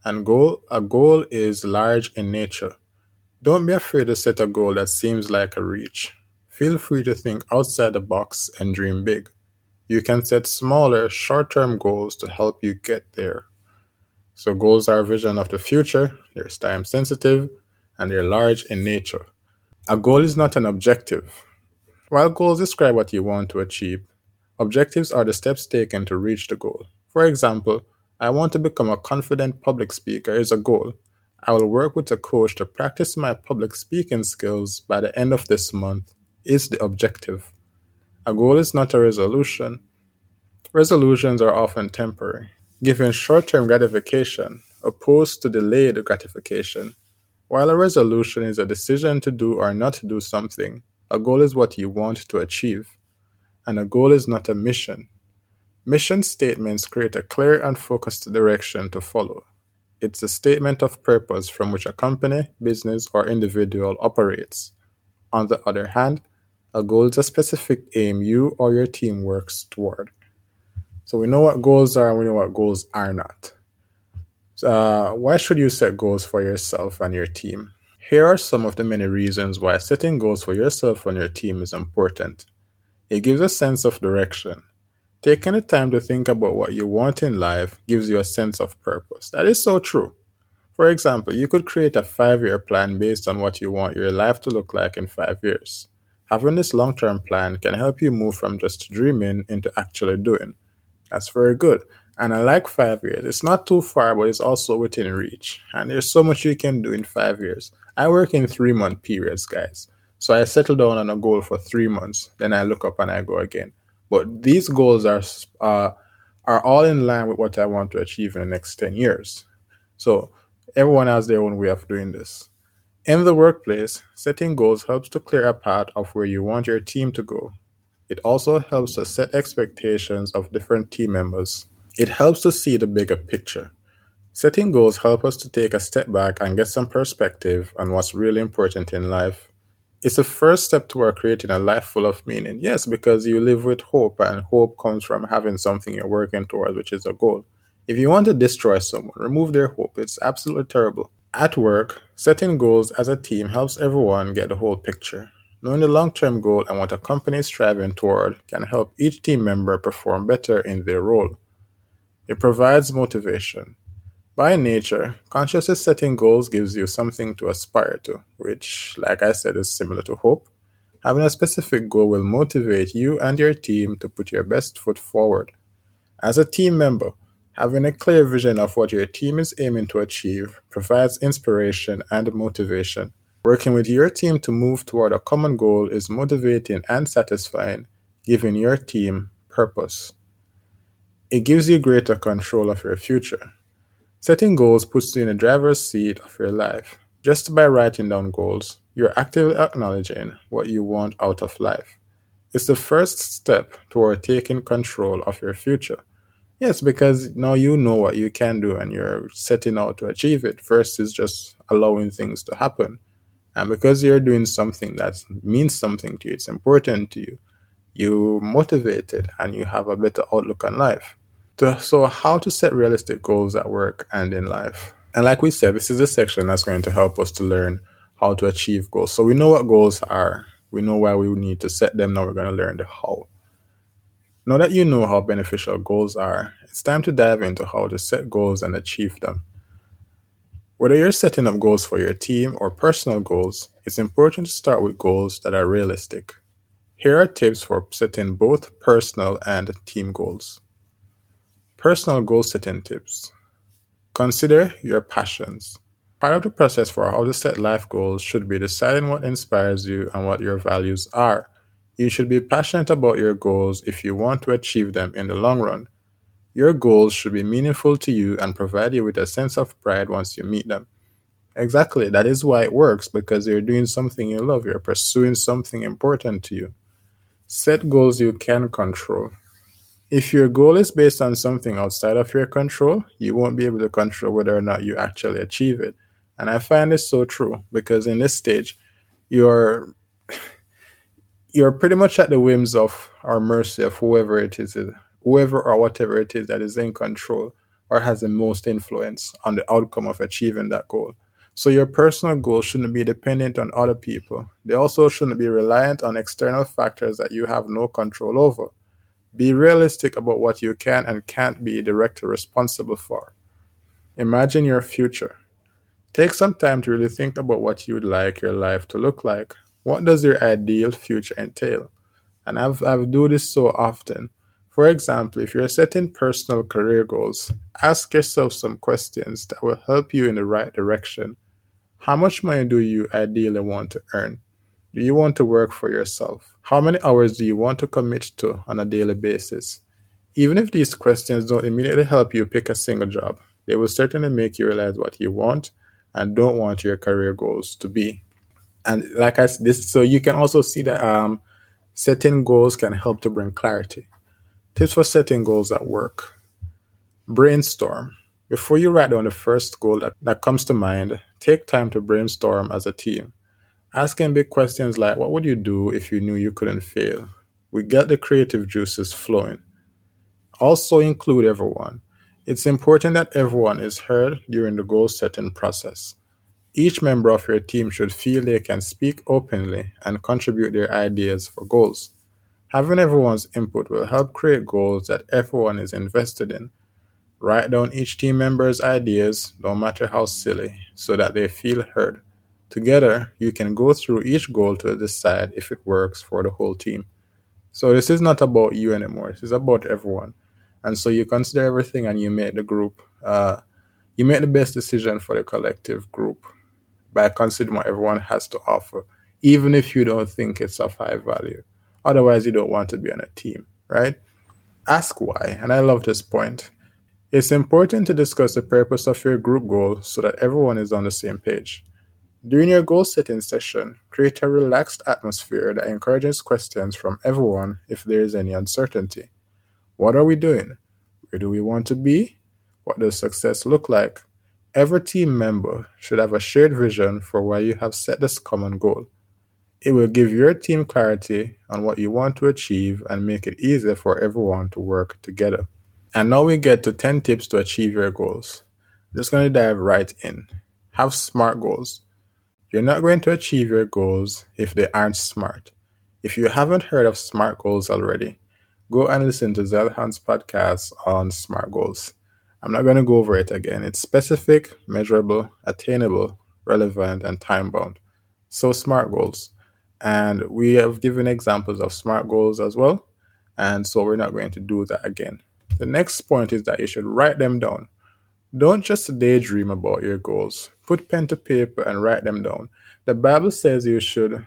And goal, a goal is large in nature. Don't be afraid to set a goal that seems like a reach. Feel free to think outside the box and dream big. You can set smaller, short term goals to help you get there. So, goals are a vision of the future, they're time sensitive, and they're large in nature. A goal is not an objective. While goals describe what you want to achieve, objectives are the steps taken to reach the goal. For example, I want to become a confident public speaker is a goal. I will work with a coach to practice my public speaking skills by the end of this month is the objective. A goal is not a resolution. Resolutions are often temporary, giving short term gratification opposed to delayed gratification. While a resolution is a decision to do or not to do something, a goal is what you want to achieve, and a goal is not a mission. Mission statements create a clear and focused direction to follow. It's a statement of purpose from which a company, business, or individual operates. On the other hand, a goal is a specific aim you or your team works toward. So we know what goals are and we know what goals are not. Uh, why should you set goals for yourself and your team? Here are some of the many reasons why setting goals for yourself and your team is important. It gives a sense of direction. Taking the time to think about what you want in life gives you a sense of purpose. That is so true. For example, you could create a five year plan based on what you want your life to look like in five years. Having this long term plan can help you move from just dreaming into actually doing. That's very good. And I like five years. It's not too far, but it's also within reach. And there's so much you can do in five years. I work in three month periods, guys. So I settle down on a goal for three months, then I look up and I go again. But these goals are uh, are all in line with what I want to achieve in the next 10 years. So everyone has their own way of doing this. In the workplace, setting goals helps to clear a path of where you want your team to go. It also helps to set expectations of different team members. It helps to see the bigger picture. Setting goals help us to take a step back and get some perspective on what's really important in life it's a first step toward creating a life full of meaning. Yes, because you live with hope, and hope comes from having something you're working towards, which is a goal. If you want to destroy someone, remove their hope. It's absolutely terrible. At work, setting goals as a team helps everyone get the whole picture. Knowing the long term goal and what a company is striving toward can help each team member perform better in their role. It provides motivation. By nature, consciously setting goals gives you something to aspire to, which, like I said, is similar to hope. Having a specific goal will motivate you and your team to put your best foot forward. As a team member, having a clear vision of what your team is aiming to achieve provides inspiration and motivation. Working with your team to move toward a common goal is motivating and satisfying, giving your team purpose. It gives you greater control of your future. Setting goals puts you in the driver's seat of your life. Just by writing down goals, you're actively acknowledging what you want out of life. It's the first step toward taking control of your future. Yes, because now you know what you can do and you're setting out to achieve it versus just allowing things to happen. And because you're doing something that means something to you, it's important to you, you're motivated and you have a better outlook on life. So, how to set realistic goals at work and in life. And like we said, this is a section that's going to help us to learn how to achieve goals. So, we know what goals are, we know why we need to set them. Now, we're going to learn the how. Now that you know how beneficial goals are, it's time to dive into how to set goals and achieve them. Whether you're setting up goals for your team or personal goals, it's important to start with goals that are realistic. Here are tips for setting both personal and team goals. Personal goal setting tips. Consider your passions. Part of the process for how to set life goals should be deciding what inspires you and what your values are. You should be passionate about your goals if you want to achieve them in the long run. Your goals should be meaningful to you and provide you with a sense of pride once you meet them. Exactly, that is why it works because you're doing something you love, you're pursuing something important to you. Set goals you can control. If your goal is based on something outside of your control, you won't be able to control whether or not you actually achieve it. And I find this so true because in this stage, you're you're pretty much at the whims of or mercy of whoever it is, whoever or whatever it is that is in control or has the most influence on the outcome of achieving that goal. So your personal goals shouldn't be dependent on other people. They also shouldn't be reliant on external factors that you have no control over. Be realistic about what you can and can't be directly responsible for. Imagine your future. Take some time to really think about what you'd like your life to look like. What does your ideal future entail? And I've, I've do this so often. For example, if you're setting personal career goals, ask yourself some questions that will help you in the right direction. How much money do you ideally want to earn? Do you want to work for yourself? How many hours do you want to commit to on a daily basis? Even if these questions don't immediately help you pick a single job, they will certainly make you realize what you want and don't want your career goals to be. And like I said, this, so you can also see that um, setting goals can help to bring clarity. Tips for setting goals at work. Brainstorm. Before you write down the first goal that, that comes to mind, take time to brainstorm as a team. Asking big questions like, what would you do if you knew you couldn't fail? We get the creative juices flowing. Also, include everyone. It's important that everyone is heard during the goal setting process. Each member of your team should feel they can speak openly and contribute their ideas for goals. Having everyone's input will help create goals that everyone is invested in. Write down each team member's ideas, no matter how silly, so that they feel heard. Together, you can go through each goal to decide if it works for the whole team. So, this is not about you anymore, this is about everyone. And so, you consider everything and you make the group, uh, you make the best decision for the collective group by considering what everyone has to offer, even if you don't think it's of high value. Otherwise, you don't want to be on a team, right? Ask why. And I love this point. It's important to discuss the purpose of your group goal so that everyone is on the same page. During your goal setting session, create a relaxed atmosphere that encourages questions from everyone if there is any uncertainty. What are we doing? Where do we want to be? What does success look like? Every team member should have a shared vision for why you have set this common goal. It will give your team clarity on what you want to achieve and make it easier for everyone to work together. And now we get to 10 tips to achieve your goals. I'm just going to dive right in. Have SMART goals. You're not going to achieve your goals if they aren't smart. If you haven't heard of SMART goals already, go and listen to Zeilhan's podcast on SMART goals. I'm not going to go over it again. It's specific, measurable, attainable, relevant, and time bound. So, SMART goals. And we have given examples of SMART goals as well. And so, we're not going to do that again. The next point is that you should write them down. Don't just daydream about your goals. Put pen to paper and write them down. The Bible says you should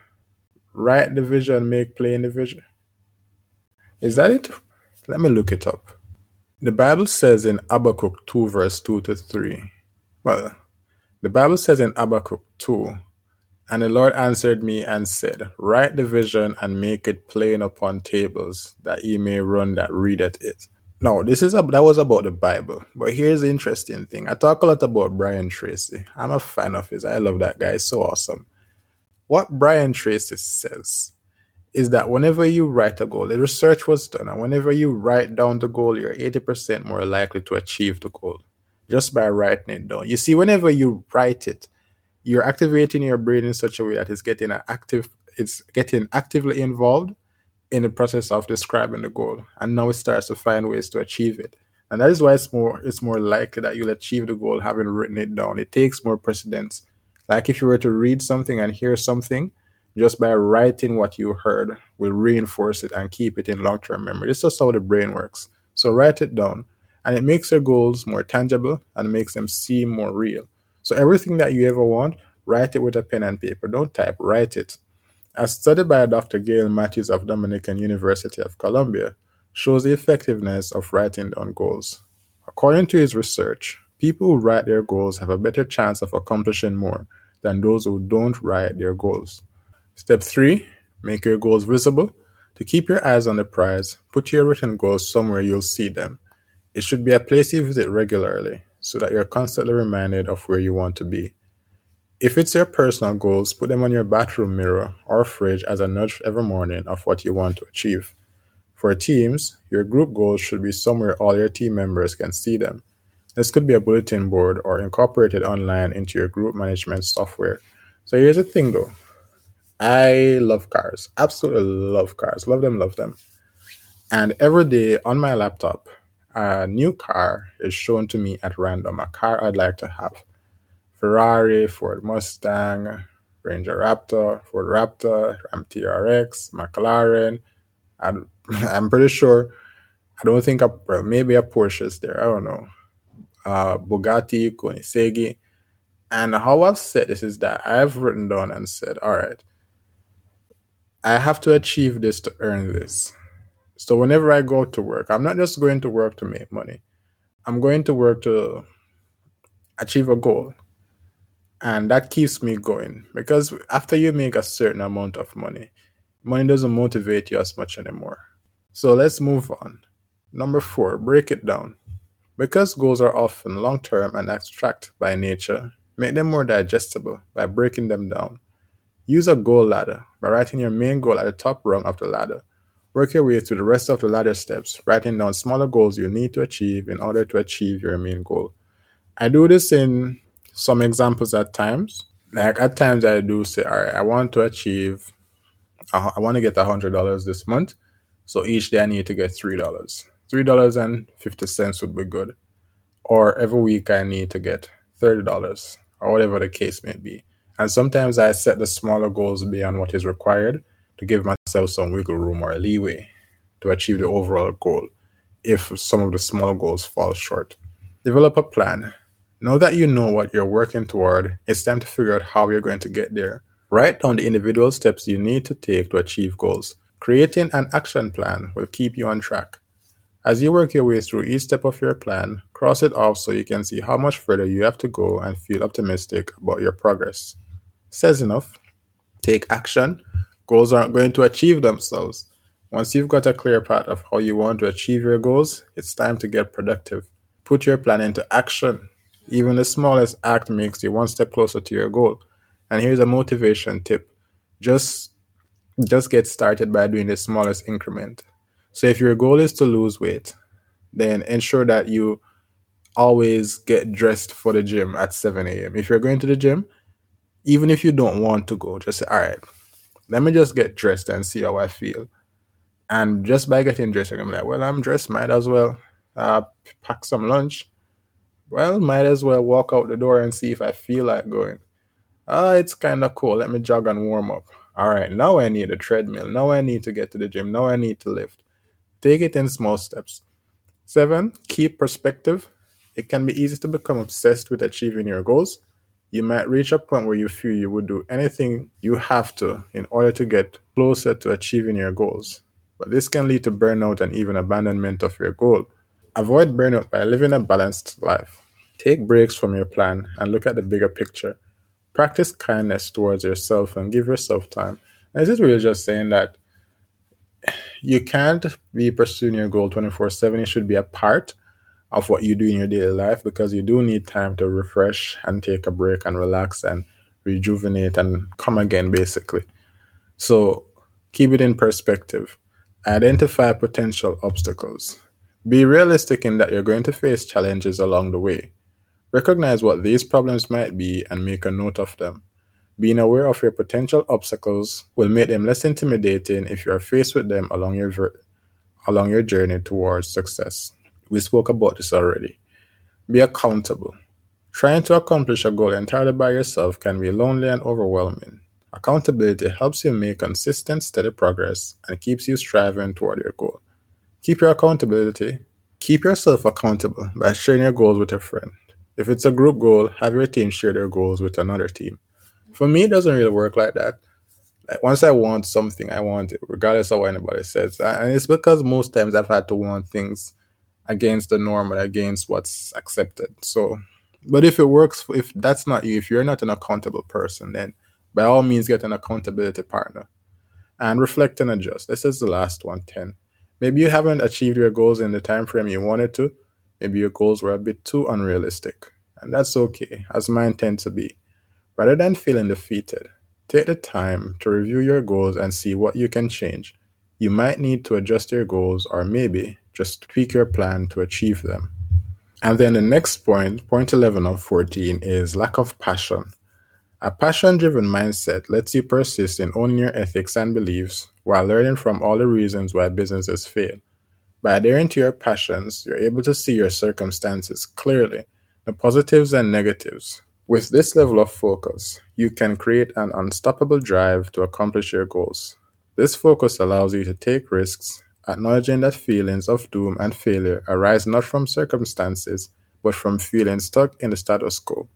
write the vision, make plain the vision. Is that it? Let me look it up. The Bible says in Habakkuk 2, verse 2 to 3. Well, the Bible says in Habakkuk 2, and the Lord answered me and said, Write the vision and make it plain upon tables, that ye may run that readeth it. No, this is a, that was about the Bible. But here's the interesting thing. I talk a lot about Brian Tracy. I'm a fan of his. I love that guy. He's so awesome. What Brian Tracy says is that whenever you write a goal, the research was done, and whenever you write down the goal, you're 80% more likely to achieve the goal just by writing it down. You see, whenever you write it, you're activating your brain in such a way that it's getting an active, it's getting actively involved in the process of describing the goal and now it starts to find ways to achieve it. And that is why it's more it's more likely that you'll achieve the goal having written it down. It takes more precedence. Like if you were to read something and hear something just by writing what you heard will reinforce it and keep it in long-term memory. This is how the brain works. So write it down and it makes your goals more tangible and makes them seem more real. So everything that you ever want write it with a pen and paper. Don't type write it a study by Dr. Gail Matthews of Dominican University of Columbia shows the effectiveness of writing down goals. According to his research, people who write their goals have a better chance of accomplishing more than those who don't write their goals. Step three, make your goals visible. To keep your eyes on the prize, put your written goals somewhere you'll see them. It should be a place you visit regularly so that you're constantly reminded of where you want to be. If it's your personal goals, put them on your bathroom mirror or fridge as a nudge every morning of what you want to achieve. For teams, your group goals should be somewhere all your team members can see them. This could be a bulletin board or incorporated online into your group management software. So here's the thing though. I love cars. Absolutely love cars. Love them, love them. And every day on my laptop, a new car is shown to me at random, a car I'd like to have. Ferrari, Ford Mustang, Ranger Raptor, Ford Raptor, Ram TRX, McLaren. I'm, I'm pretty sure. I don't think a well, maybe a Porsche is there. I don't know. Uh, Bugatti, Koenigsegg. And how I've said this is that I've written down and said, all right, I have to achieve this to earn this. So whenever I go to work, I'm not just going to work to make money. I'm going to work to achieve a goal and that keeps me going because after you make a certain amount of money money doesn't motivate you as much anymore. So let's move on. Number four break it down. Because goals are often long term and abstract by nature make them more digestible by breaking them down. Use a goal ladder by writing your main goal at the top rung of the ladder. Work your way through the rest of the ladder steps writing down smaller goals you need to achieve in order to achieve your main goal. I do this in some examples at times. Like at times I do say, all right, I want to achieve, I want to get a hundred dollars this month. So each day I need to get three dollars. Three dollars and fifty cents would be good. Or every week I need to get thirty dollars, or whatever the case may be. And sometimes I set the smaller goals beyond what is required to give myself some wiggle room or leeway to achieve the overall goal if some of the small goals fall short. Develop a plan. Now that you know what you're working toward, it's time to figure out how you're going to get there. Write down the individual steps you need to take to achieve goals. Creating an action plan will keep you on track. As you work your way through each step of your plan, cross it off so you can see how much further you have to go and feel optimistic about your progress. Says enough. Take action. Goals aren't going to achieve themselves. Once you've got a clear path of how you want to achieve your goals, it's time to get productive. Put your plan into action. Even the smallest act makes you one step closer to your goal. And here's a motivation tip. Just just get started by doing the smallest increment. So if your goal is to lose weight, then ensure that you always get dressed for the gym at 7 a.m. If you're going to the gym, even if you don't want to go, just say, all right, let me just get dressed and see how I feel. And just by getting dressed, I'm like, well, I'm dressed, might as well uh, pack some lunch. Well, might as well walk out the door and see if I feel like going. Oh, it's kind of cool. Let me jog and warm up. All right, now I need a treadmill. Now I need to get to the gym. Now I need to lift. Take it in small steps. Seven, keep perspective. It can be easy to become obsessed with achieving your goals. You might reach a point where you feel you would do anything you have to in order to get closer to achieving your goals. But this can lead to burnout and even abandonment of your goal. Avoid burnout by living a balanced life. Take breaks from your plan and look at the bigger picture. Practice kindness towards yourself and give yourself time. And this is really just saying that you can't be pursuing your goal 24 7. It should be a part of what you do in your daily life because you do need time to refresh and take a break and relax and rejuvenate and come again, basically. So keep it in perspective. Identify potential obstacles. Be realistic in that you're going to face challenges along the way. Recognize what these problems might be and make a note of them. Being aware of your potential obstacles will make them less intimidating if you are faced with them along your ver- along your journey towards success. We spoke about this already. Be accountable. Trying to accomplish a goal entirely by yourself can be lonely and overwhelming. Accountability helps you make consistent, steady progress and keeps you striving toward your goal. Keep your accountability. Keep yourself accountable by sharing your goals with a friend. If it's a group goal, have your team share their goals with another team. For me, it doesn't really work like that. Like once I want something, I want it, regardless of what anybody says. And it's because most times I've had to want things against the norm or against what's accepted. So, but if it works, if that's not you, if you're not an accountable person, then by all means get an accountability partner and reflect and adjust. This is the last one, 10. Maybe you haven't achieved your goals in the time frame you wanted to. Maybe your goals were a bit too unrealistic. And that's okay, as mine tend to be. Rather than feeling defeated, take the time to review your goals and see what you can change. You might need to adjust your goals or maybe just tweak your plan to achieve them. And then the next point, point 11 of 14, is lack of passion. A passion driven mindset lets you persist in owning your ethics and beliefs while learning from all the reasons why businesses fail. By adhering to your passions, you're able to see your circumstances clearly, the positives and negatives, with this level of focus, you can create an unstoppable drive to accomplish your goals. This focus allows you to take risks, acknowledging that feelings of doom and failure arise not from circumstances, but from feeling stuck in the status quo.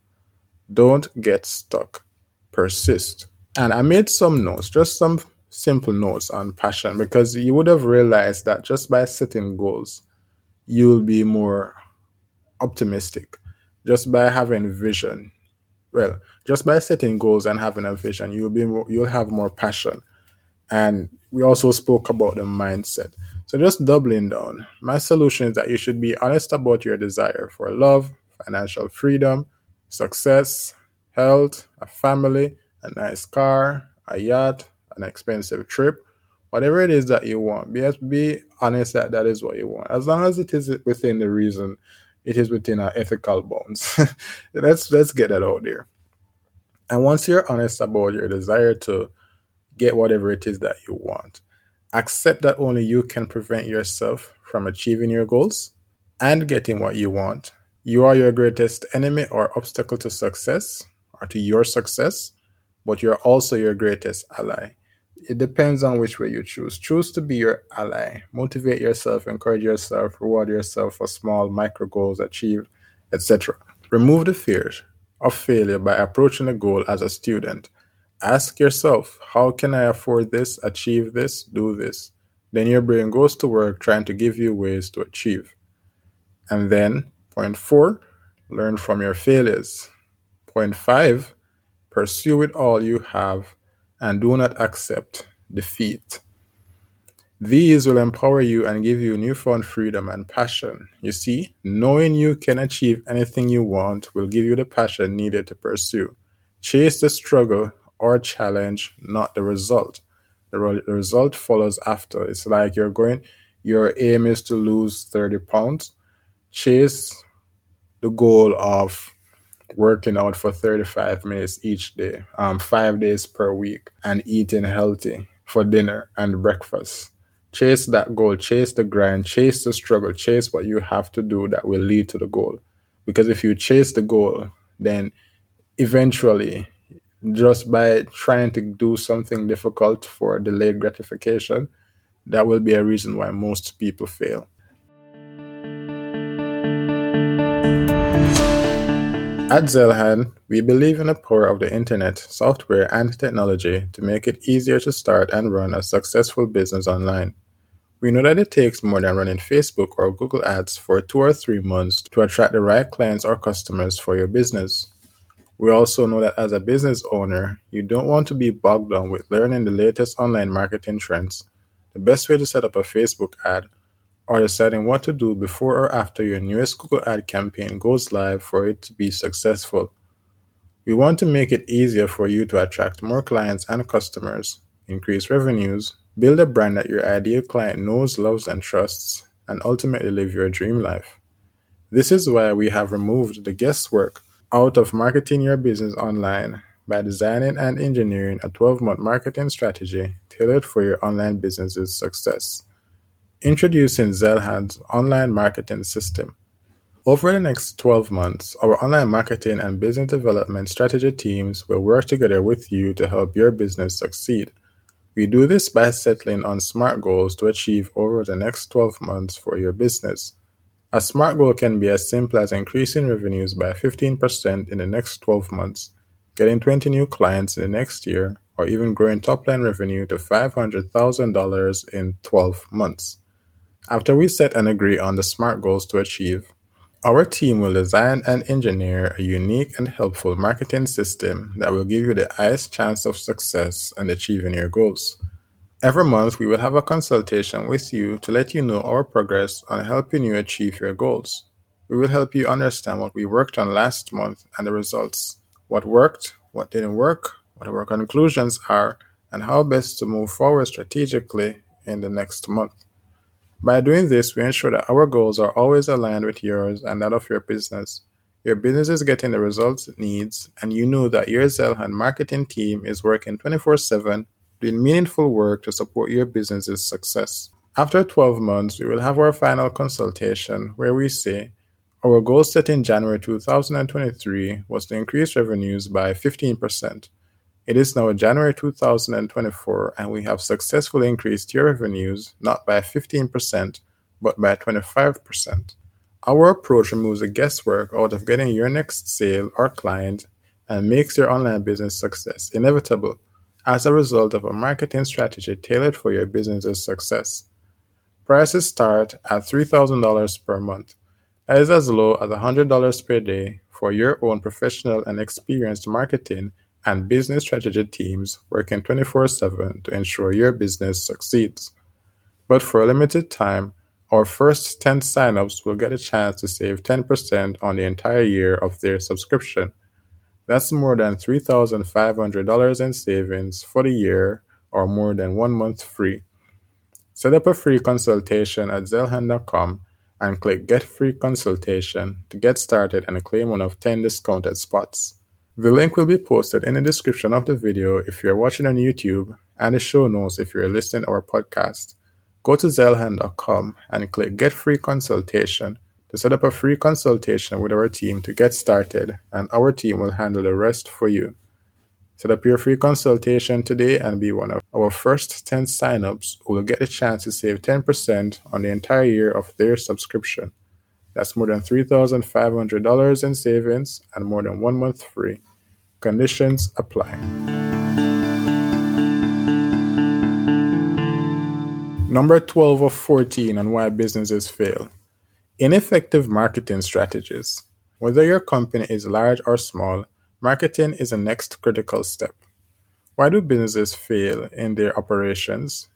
Don't get stuck. Persist. And I made some notes, just some simple notes on passion, because you would have realized that just by setting goals, you'll be more optimistic. Just by having vision, well, just by setting goals and having a vision, you'll be more, you'll have more passion. And we also spoke about the mindset. So just doubling down. My solution is that you should be honest about your desire for love, financial freedom, success, health, a family, a nice car, a yacht, an expensive trip, whatever it is that you want. Be be honest that that is what you want. As long as it is within the reason it is within our ethical bounds. let's let's get that out there. And once you're honest about your desire to get whatever it is that you want, accept that only you can prevent yourself from achieving your goals and getting what you want. You are your greatest enemy or obstacle to success or to your success, but you're also your greatest ally. It depends on which way you choose. Choose to be your ally. Motivate yourself, encourage yourself, reward yourself for small micro goals achieved, etc. Remove the fears of failure by approaching a goal as a student. Ask yourself, how can I afford this, achieve this, do this? Then your brain goes to work trying to give you ways to achieve. And then, point four, learn from your failures. Point five, pursue with all you have and do not accept defeat. These will empower you and give you newfound freedom and passion. You see, knowing you can achieve anything you want will give you the passion needed to pursue. Chase the struggle or challenge, not the result. The, re- the result follows after. It's like you're going, your aim is to lose 30 pounds. Chase the goal of working out for 35 minutes each day, um, five days per week, and eating healthy for dinner and breakfast chase that goal, chase the grind, chase the struggle, chase what you have to do that will lead to the goal. Because if you chase the goal, then eventually, just by trying to do something difficult for delayed gratification, that will be a reason why most people fail. At Zeilhan, we believe in the power of the internet, software, and technology to make it easier to start and run a successful business online. We know that it takes more than running Facebook or Google Ads for two or three months to attract the right clients or customers for your business. We also know that as a business owner, you don't want to be bogged down with learning the latest online marketing trends. The best way to set up a Facebook ad or deciding what to do before or after your newest Google ad campaign goes live for it to be successful. We want to make it easier for you to attract more clients and customers, increase revenues, build a brand that your ideal client knows, loves, and trusts, and ultimately live your dream life. This is why we have removed the guesswork out of marketing your business online by designing and engineering a 12 month marketing strategy tailored for your online business's success. Introducing Zeilhan's online marketing system. Over the next 12 months, our online marketing and business development strategy teams will work together with you to help your business succeed. We do this by settling on SMART goals to achieve over the next 12 months for your business. A SMART goal can be as simple as increasing revenues by 15% in the next 12 months, getting 20 new clients in the next year, or even growing top line revenue to $500,000 in 12 months. After we set and agree on the SMART goals to achieve, our team will design and engineer a unique and helpful marketing system that will give you the highest chance of success and achieving your goals. Every month, we will have a consultation with you to let you know our progress on helping you achieve your goals. We will help you understand what we worked on last month and the results, what worked, what didn't work, what our conclusions are, and how best to move forward strategically in the next month. By doing this, we ensure that our goals are always aligned with yours and that of your business. Your business is getting the results it needs, and you know that your Zeilhan marketing team is working 24 7, doing meaningful work to support your business's success. After 12 months, we will have our final consultation where we say, our goal set in January 2023 was to increase revenues by 15%. It is now January 2024, and we have successfully increased your revenues not by 15%, but by 25%. Our approach removes the guesswork out of getting your next sale or client and makes your online business success inevitable as a result of a marketing strategy tailored for your business's success. Prices start at $3,000 per month. That is as low as $100 per day for your own professional and experienced marketing and business strategy teams working 24 7 to ensure your business succeeds. But for a limited time, our first 10 signups will get a chance to save 10% on the entire year of their subscription. That's more than $3,500 in savings for the year or more than one month free. Set up a free consultation at zeilhan.com and click Get Free Consultation to get started and claim one of 10 discounted spots. The link will be posted in the description of the video if you're watching on YouTube and the show notes if you're listening to our podcast. Go to Zeilhan.com and click Get Free Consultation to set up a free consultation with our team to get started, and our team will handle the rest for you. Set up your free consultation today and be one of our first 10 signups who will get a chance to save 10% on the entire year of their subscription. That's more than $3,500 in savings and more than one month free. Conditions apply. Number 12 of 14 on why businesses fail. Ineffective marketing strategies. Whether your company is large or small, marketing is the next critical step. Why do businesses fail in their operations?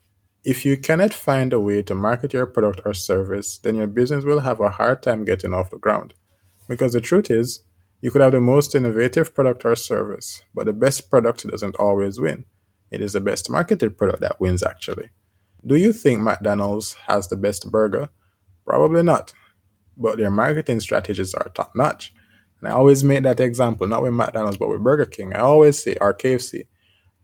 If you cannot find a way to market your product or service, then your business will have a hard time getting off the ground. Because the truth is, you could have the most innovative product or service, but the best product doesn't always win. It is the best marketed product that wins, actually. Do you think McDonald's has the best burger? Probably not, but their marketing strategies are top notch. And I always make that example, not with McDonald's, but with Burger King. I always say, or KFC.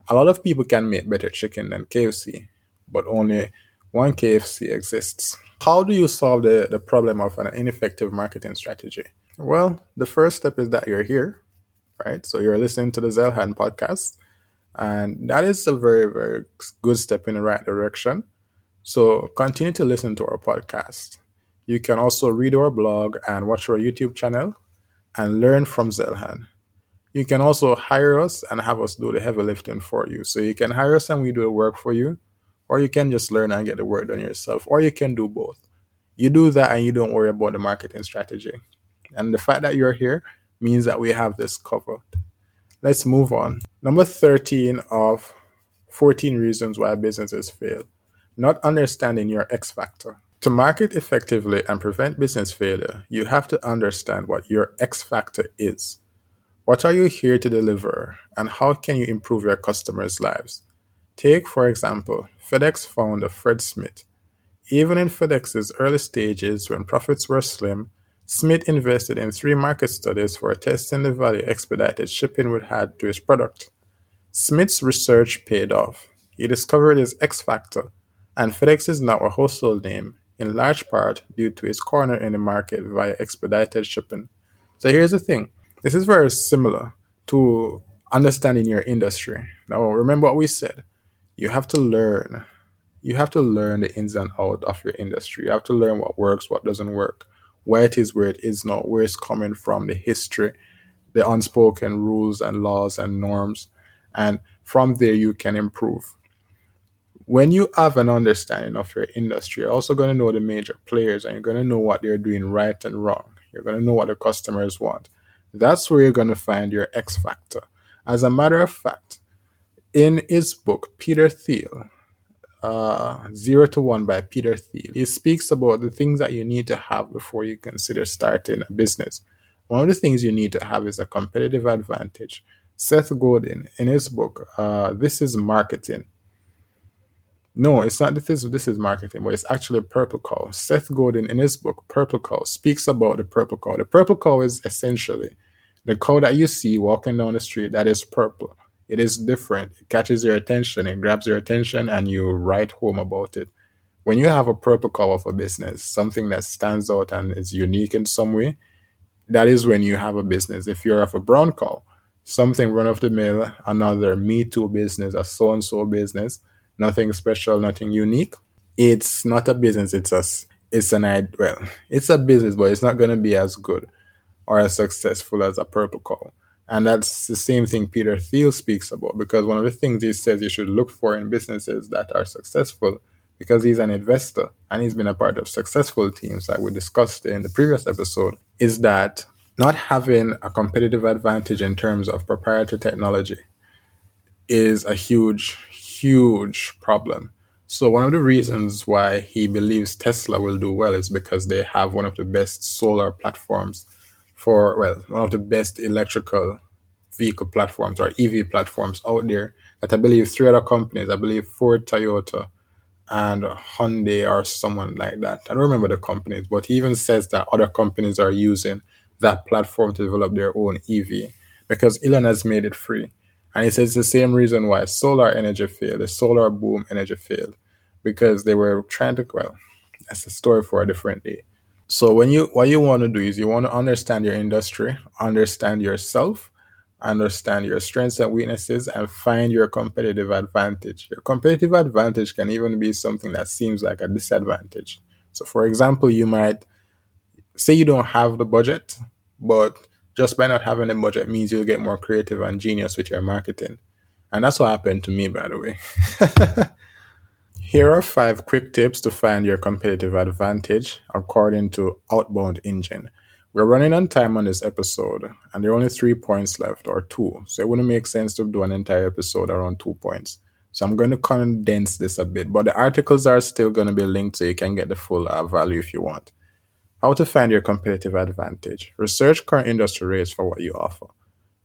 A lot of people can make better chicken than KFC, but only one KFC exists. How do you solve the, the problem of an ineffective marketing strategy? Well, the first step is that you're here, right? So you're listening to the Zeilhan podcast, and that is a very, very good step in the right direction. So continue to listen to our podcast. You can also read our blog and watch our YouTube channel and learn from Zeilhan. You can also hire us and have us do the heavy lifting for you. So you can hire us and we do the work for you, or you can just learn and get the work done yourself, or you can do both. You do that and you don't worry about the marketing strategy. And the fact that you're here means that we have this covered. Let's move on. Number 13 of 14 reasons why businesses fail. Not understanding your X factor. To market effectively and prevent business failure, you have to understand what your X factor is. What are you here to deliver, and how can you improve your customers' lives? Take, for example, FedEx founder Fred Smith. Even in FedEx's early stages, when profits were slim, Smith invested in three market studies for testing the value expedited shipping would add to his product. Smith's research paid off. He discovered his X factor, and FedEx is now a household name, in large part due to its corner in the market via expedited shipping. So here's the thing this is very similar to understanding your industry. Now, remember what we said. You have to learn. You have to learn the ins and outs of your industry. You have to learn what works, what doesn't work where it is, where it is not, where it's coming from, the history, the unspoken rules and laws and norms. And from there, you can improve. When you have an understanding of your industry, you're also going to know the major players and you're going to know what they're doing right and wrong. You're going to know what the customers want. That's where you're going to find your X factor. As a matter of fact, in his book, Peter Thiel, uh, Zero to One by Peter Thiel. He speaks about the things that you need to have before you consider starting a business. One of the things you need to have is a competitive advantage. Seth Godin, in his book, uh, This is Marketing. No, it's not this is this is marketing, but it's actually purple cow. Seth Godin, in his book, Purple Cow, speaks about the purple cow. The purple cow is essentially the cow that you see walking down the street that is purple it is different. It catches your attention, it grabs your attention, and you write home about it. When you have a purple cover for business, something that stands out and is unique in some way, that is when you have a business. If you're of a brown cow, something run of the mill, another me too business, a so and so business, nothing special, nothing unique. It's not a business. It's a it's an well, it's a business, but it's not going to be as good or as successful as a purple cow. And that's the same thing Peter Thiel speaks about because one of the things he says you should look for in businesses that are successful because he's an investor and he's been a part of successful teams like we discussed in the previous episode is that not having a competitive advantage in terms of proprietary technology is a huge huge problem. So one of the reasons why he believes tesla will do well is because they have one of the best solar platforms for well one of the best electrical vehicle platforms or EV platforms out there that I believe three other companies, I believe Ford, Toyota, and Hyundai or someone like that. I don't remember the companies, but he even says that other companies are using that platform to develop their own EV. because Elon has made it free. And he says the same reason why solar energy failed, the solar boom energy failed, because they were trying to, well, that's a story for a different day. So when you what you want to do is you want to understand your industry, understand yourself, understand your strengths and weaknesses, and find your competitive advantage. Your competitive advantage can even be something that seems like a disadvantage. So for example, you might say you don't have the budget, but just by not having a budget means you'll get more creative and genius with your marketing. And that's what happened to me, by the way. Here are five quick tips to find your competitive advantage according to Outbound Engine. We're running on time on this episode, and there are only three points left, or two. So it wouldn't make sense to do an entire episode around two points. So I'm going to condense this a bit, but the articles are still going to be linked so you can get the full uh, value if you want. How to find your competitive advantage. Research current industry rates for what you offer.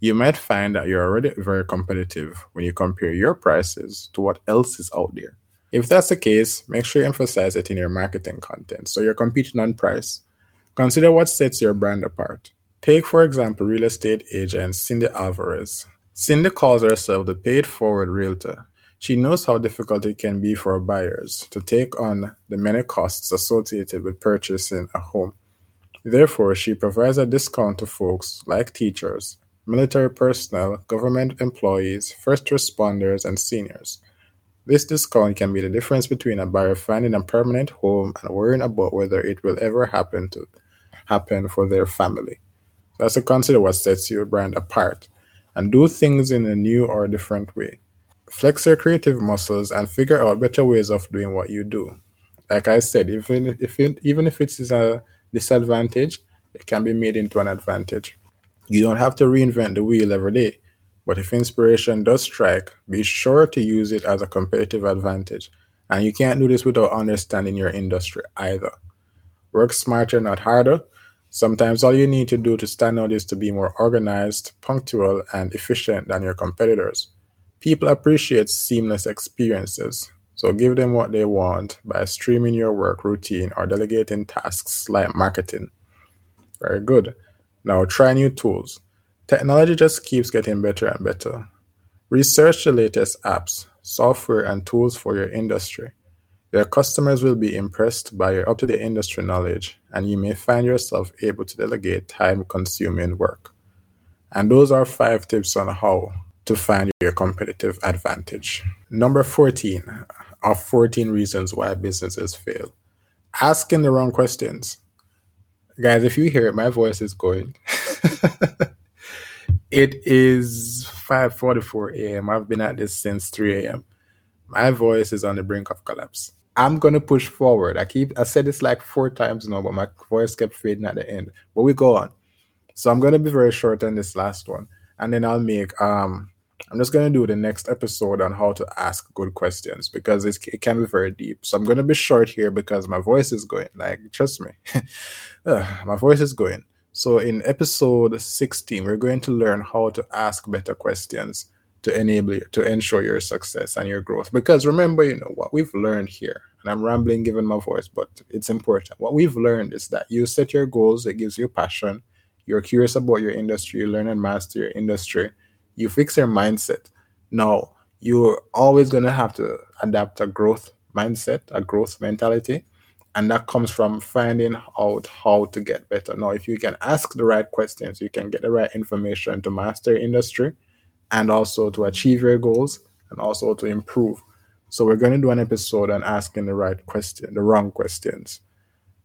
You might find that you're already very competitive when you compare your prices to what else is out there. If that's the case, make sure you emphasize it in your marketing content. So you're competing on price. Consider what sets your brand apart. Take, for example, real estate agent Cindy Alvarez. Cindy calls herself the paid forward realtor. She knows how difficult it can be for buyers to take on the many costs associated with purchasing a home. Therefore, she provides a discount to folks like teachers, military personnel, government employees, first responders, and seniors. This discount can be the difference between a buyer finding a permanent home and worrying about whether it will ever happen to happen for their family. That's to consider what sets your brand apart and do things in a new or different way. Flex your creative muscles and figure out better ways of doing what you do. Like I said, even if it, even if it is a disadvantage, it can be made into an advantage. You don't have to reinvent the wheel every day. But if inspiration does strike, be sure to use it as a competitive advantage. And you can't do this without understanding your industry either. Work smarter, not harder. Sometimes all you need to do to stand out is to be more organized, punctual, and efficient than your competitors. People appreciate seamless experiences, so give them what they want by streaming your work routine or delegating tasks like marketing. Very good. Now try new tools. Technology just keeps getting better and better. Research the latest apps, software, and tools for your industry. Your customers will be impressed by your up to date industry knowledge, and you may find yourself able to delegate time consuming work. And those are five tips on how to find your competitive advantage. Number 14 are 14 reasons why businesses fail. Asking the wrong questions. Guys, if you hear it, my voice is going. It is 5:44 a.m. I've been at this since 3 a.m. My voice is on the brink of collapse. I'm gonna push forward. I keep I said this like four times now, but my voice kept fading at the end. But we go on. So I'm gonna be very short on this last one, and then I'll make um I'm just gonna do the next episode on how to ask good questions because it can be very deep. So I'm gonna be short here because my voice is going. Like trust me, my voice is going. So, in episode 16, we're going to learn how to ask better questions to enable you to ensure your success and your growth. Because remember, you know, what we've learned here, and I'm rambling given my voice, but it's important. What we've learned is that you set your goals, it gives you passion. You're curious about your industry, you learn and master your industry, you fix your mindset. Now, you're always going to have to adapt a growth mindset, a growth mentality and that comes from finding out how to get better. Now if you can ask the right questions you can get the right information to master industry and also to achieve your goals and also to improve. So we're going to do an episode on asking the right question the wrong questions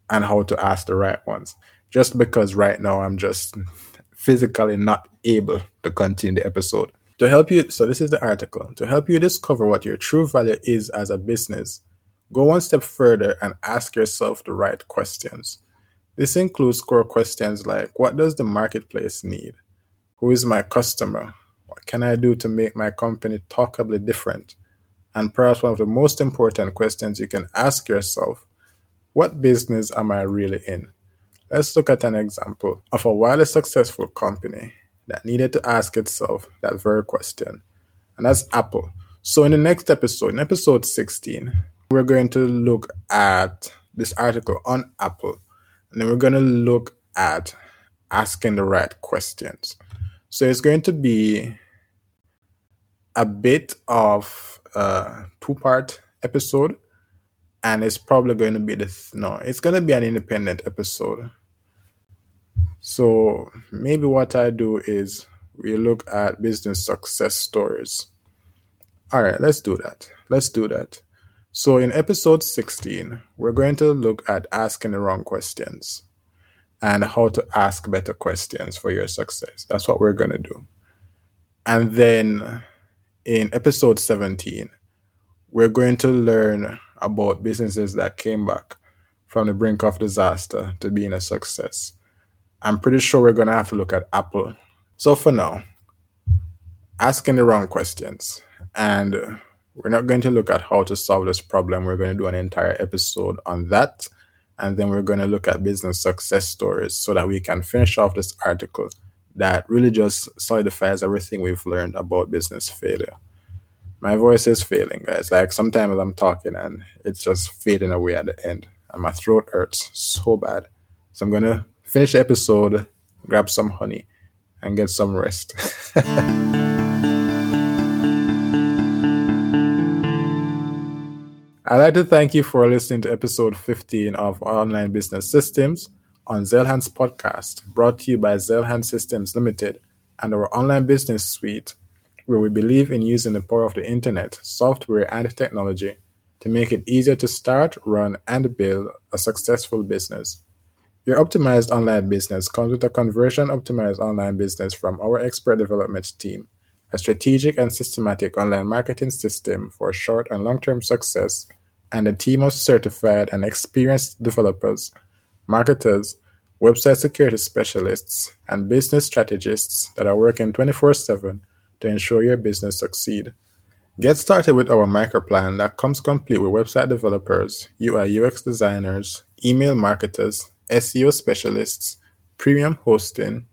and how to ask the right ones. Just because right now i'm just physically not able to continue the episode. To help you so this is the article. To help you discover what your true value is as a business Go one step further and ask yourself the right questions. This includes core questions like What does the marketplace need? Who is my customer? What can I do to make my company talkably different? And perhaps one of the most important questions you can ask yourself What business am I really in? Let's look at an example of a wildly successful company that needed to ask itself that very question, and that's Apple. So, in the next episode, in episode 16, we're going to look at this article on Apple, and then we're going to look at asking the right questions. So it's going to be a bit of a two part episode, and it's probably going to be this. No, it's going to be an independent episode. So maybe what I do is we look at business success stories. All right, let's do that. Let's do that. So in episode 16, we're going to look at asking the wrong questions and how to ask better questions for your success. That's what we're going to do. And then in episode 17, we're going to learn about businesses that came back from the brink of disaster to being a success. I'm pretty sure we're going to have to look at Apple. So for now, asking the wrong questions. And we're not going to look at how to solve this problem. We're going to do an entire episode on that. And then we're going to look at business success stories so that we can finish off this article that really just solidifies everything we've learned about business failure. My voice is failing, guys. Like sometimes I'm talking and it's just fading away at the end, and my throat hurts so bad. So I'm going to finish the episode, grab some honey, and get some rest. I'd like to thank you for listening to episode 15 of Online Business Systems on Zeilhan's podcast, brought to you by Zeilhan Systems Limited and our online business suite, where we believe in using the power of the internet, software, and technology to make it easier to start, run, and build a successful business. Your optimized online business comes with a conversion optimized online business from our expert development team, a strategic and systematic online marketing system for short and long term success, and a team of certified and experienced developers, marketers, website security specialists, and business strategists that are working 24 7 to ensure your business succeed. Get started with our microplan that comes complete with website developers, UI UX designers, email marketers, SEO specialists, premium hosting,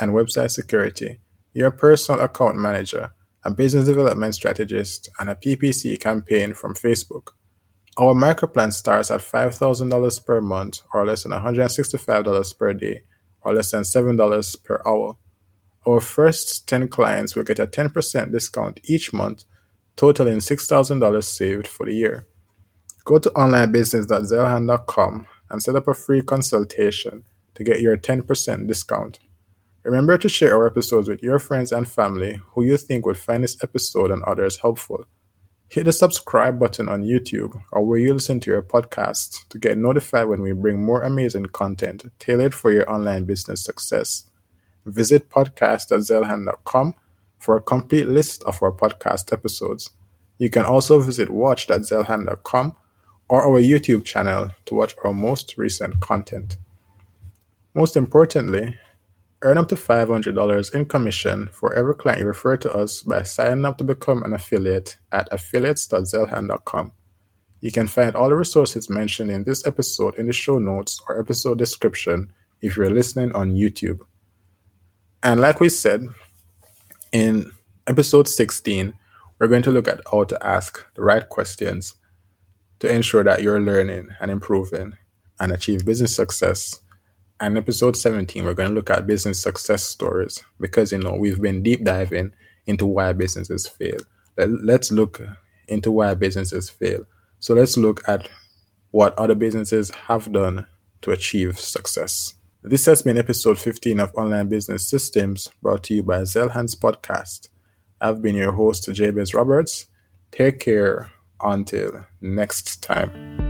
and website security, your personal account manager, a business development strategist, and a PPC campaign from Facebook. Our microplan starts at $5,000 per month, or less than $165 per day, or less than $7 per hour. Our first 10 clients will get a 10% discount each month, totaling $6,000 saved for the year. Go to onlinebusiness.zeilhan.com and set up a free consultation to get your 10% discount. Remember to share our episodes with your friends and family who you think would find this episode and others helpful. Hit the subscribe button on YouTube or where you listen to your podcast to get notified when we bring more amazing content tailored for your online business success. Visit podcast.zeilhan.com for a complete list of our podcast episodes. You can also visit watch.zeilhan.com or our YouTube channel to watch our most recent content. Most importantly, earn up to $500 in commission for every client you refer to us by signing up to become an affiliate at affiliates.zeilhan.com. You can find all the resources mentioned in this episode in the show notes or episode description if you're listening on YouTube. And like we said, in episode 16, we're going to look at how to ask the right questions to ensure that you're learning and improving and achieve business success. And episode 17, we're going to look at business success stories because, you know, we've been deep diving into why businesses fail. Let's look into why businesses fail. So let's look at what other businesses have done to achieve success. This has been episode 15 of Online Business Systems brought to you by Zeilhan's Podcast. I've been your host, Jabez Roberts. Take care until next time.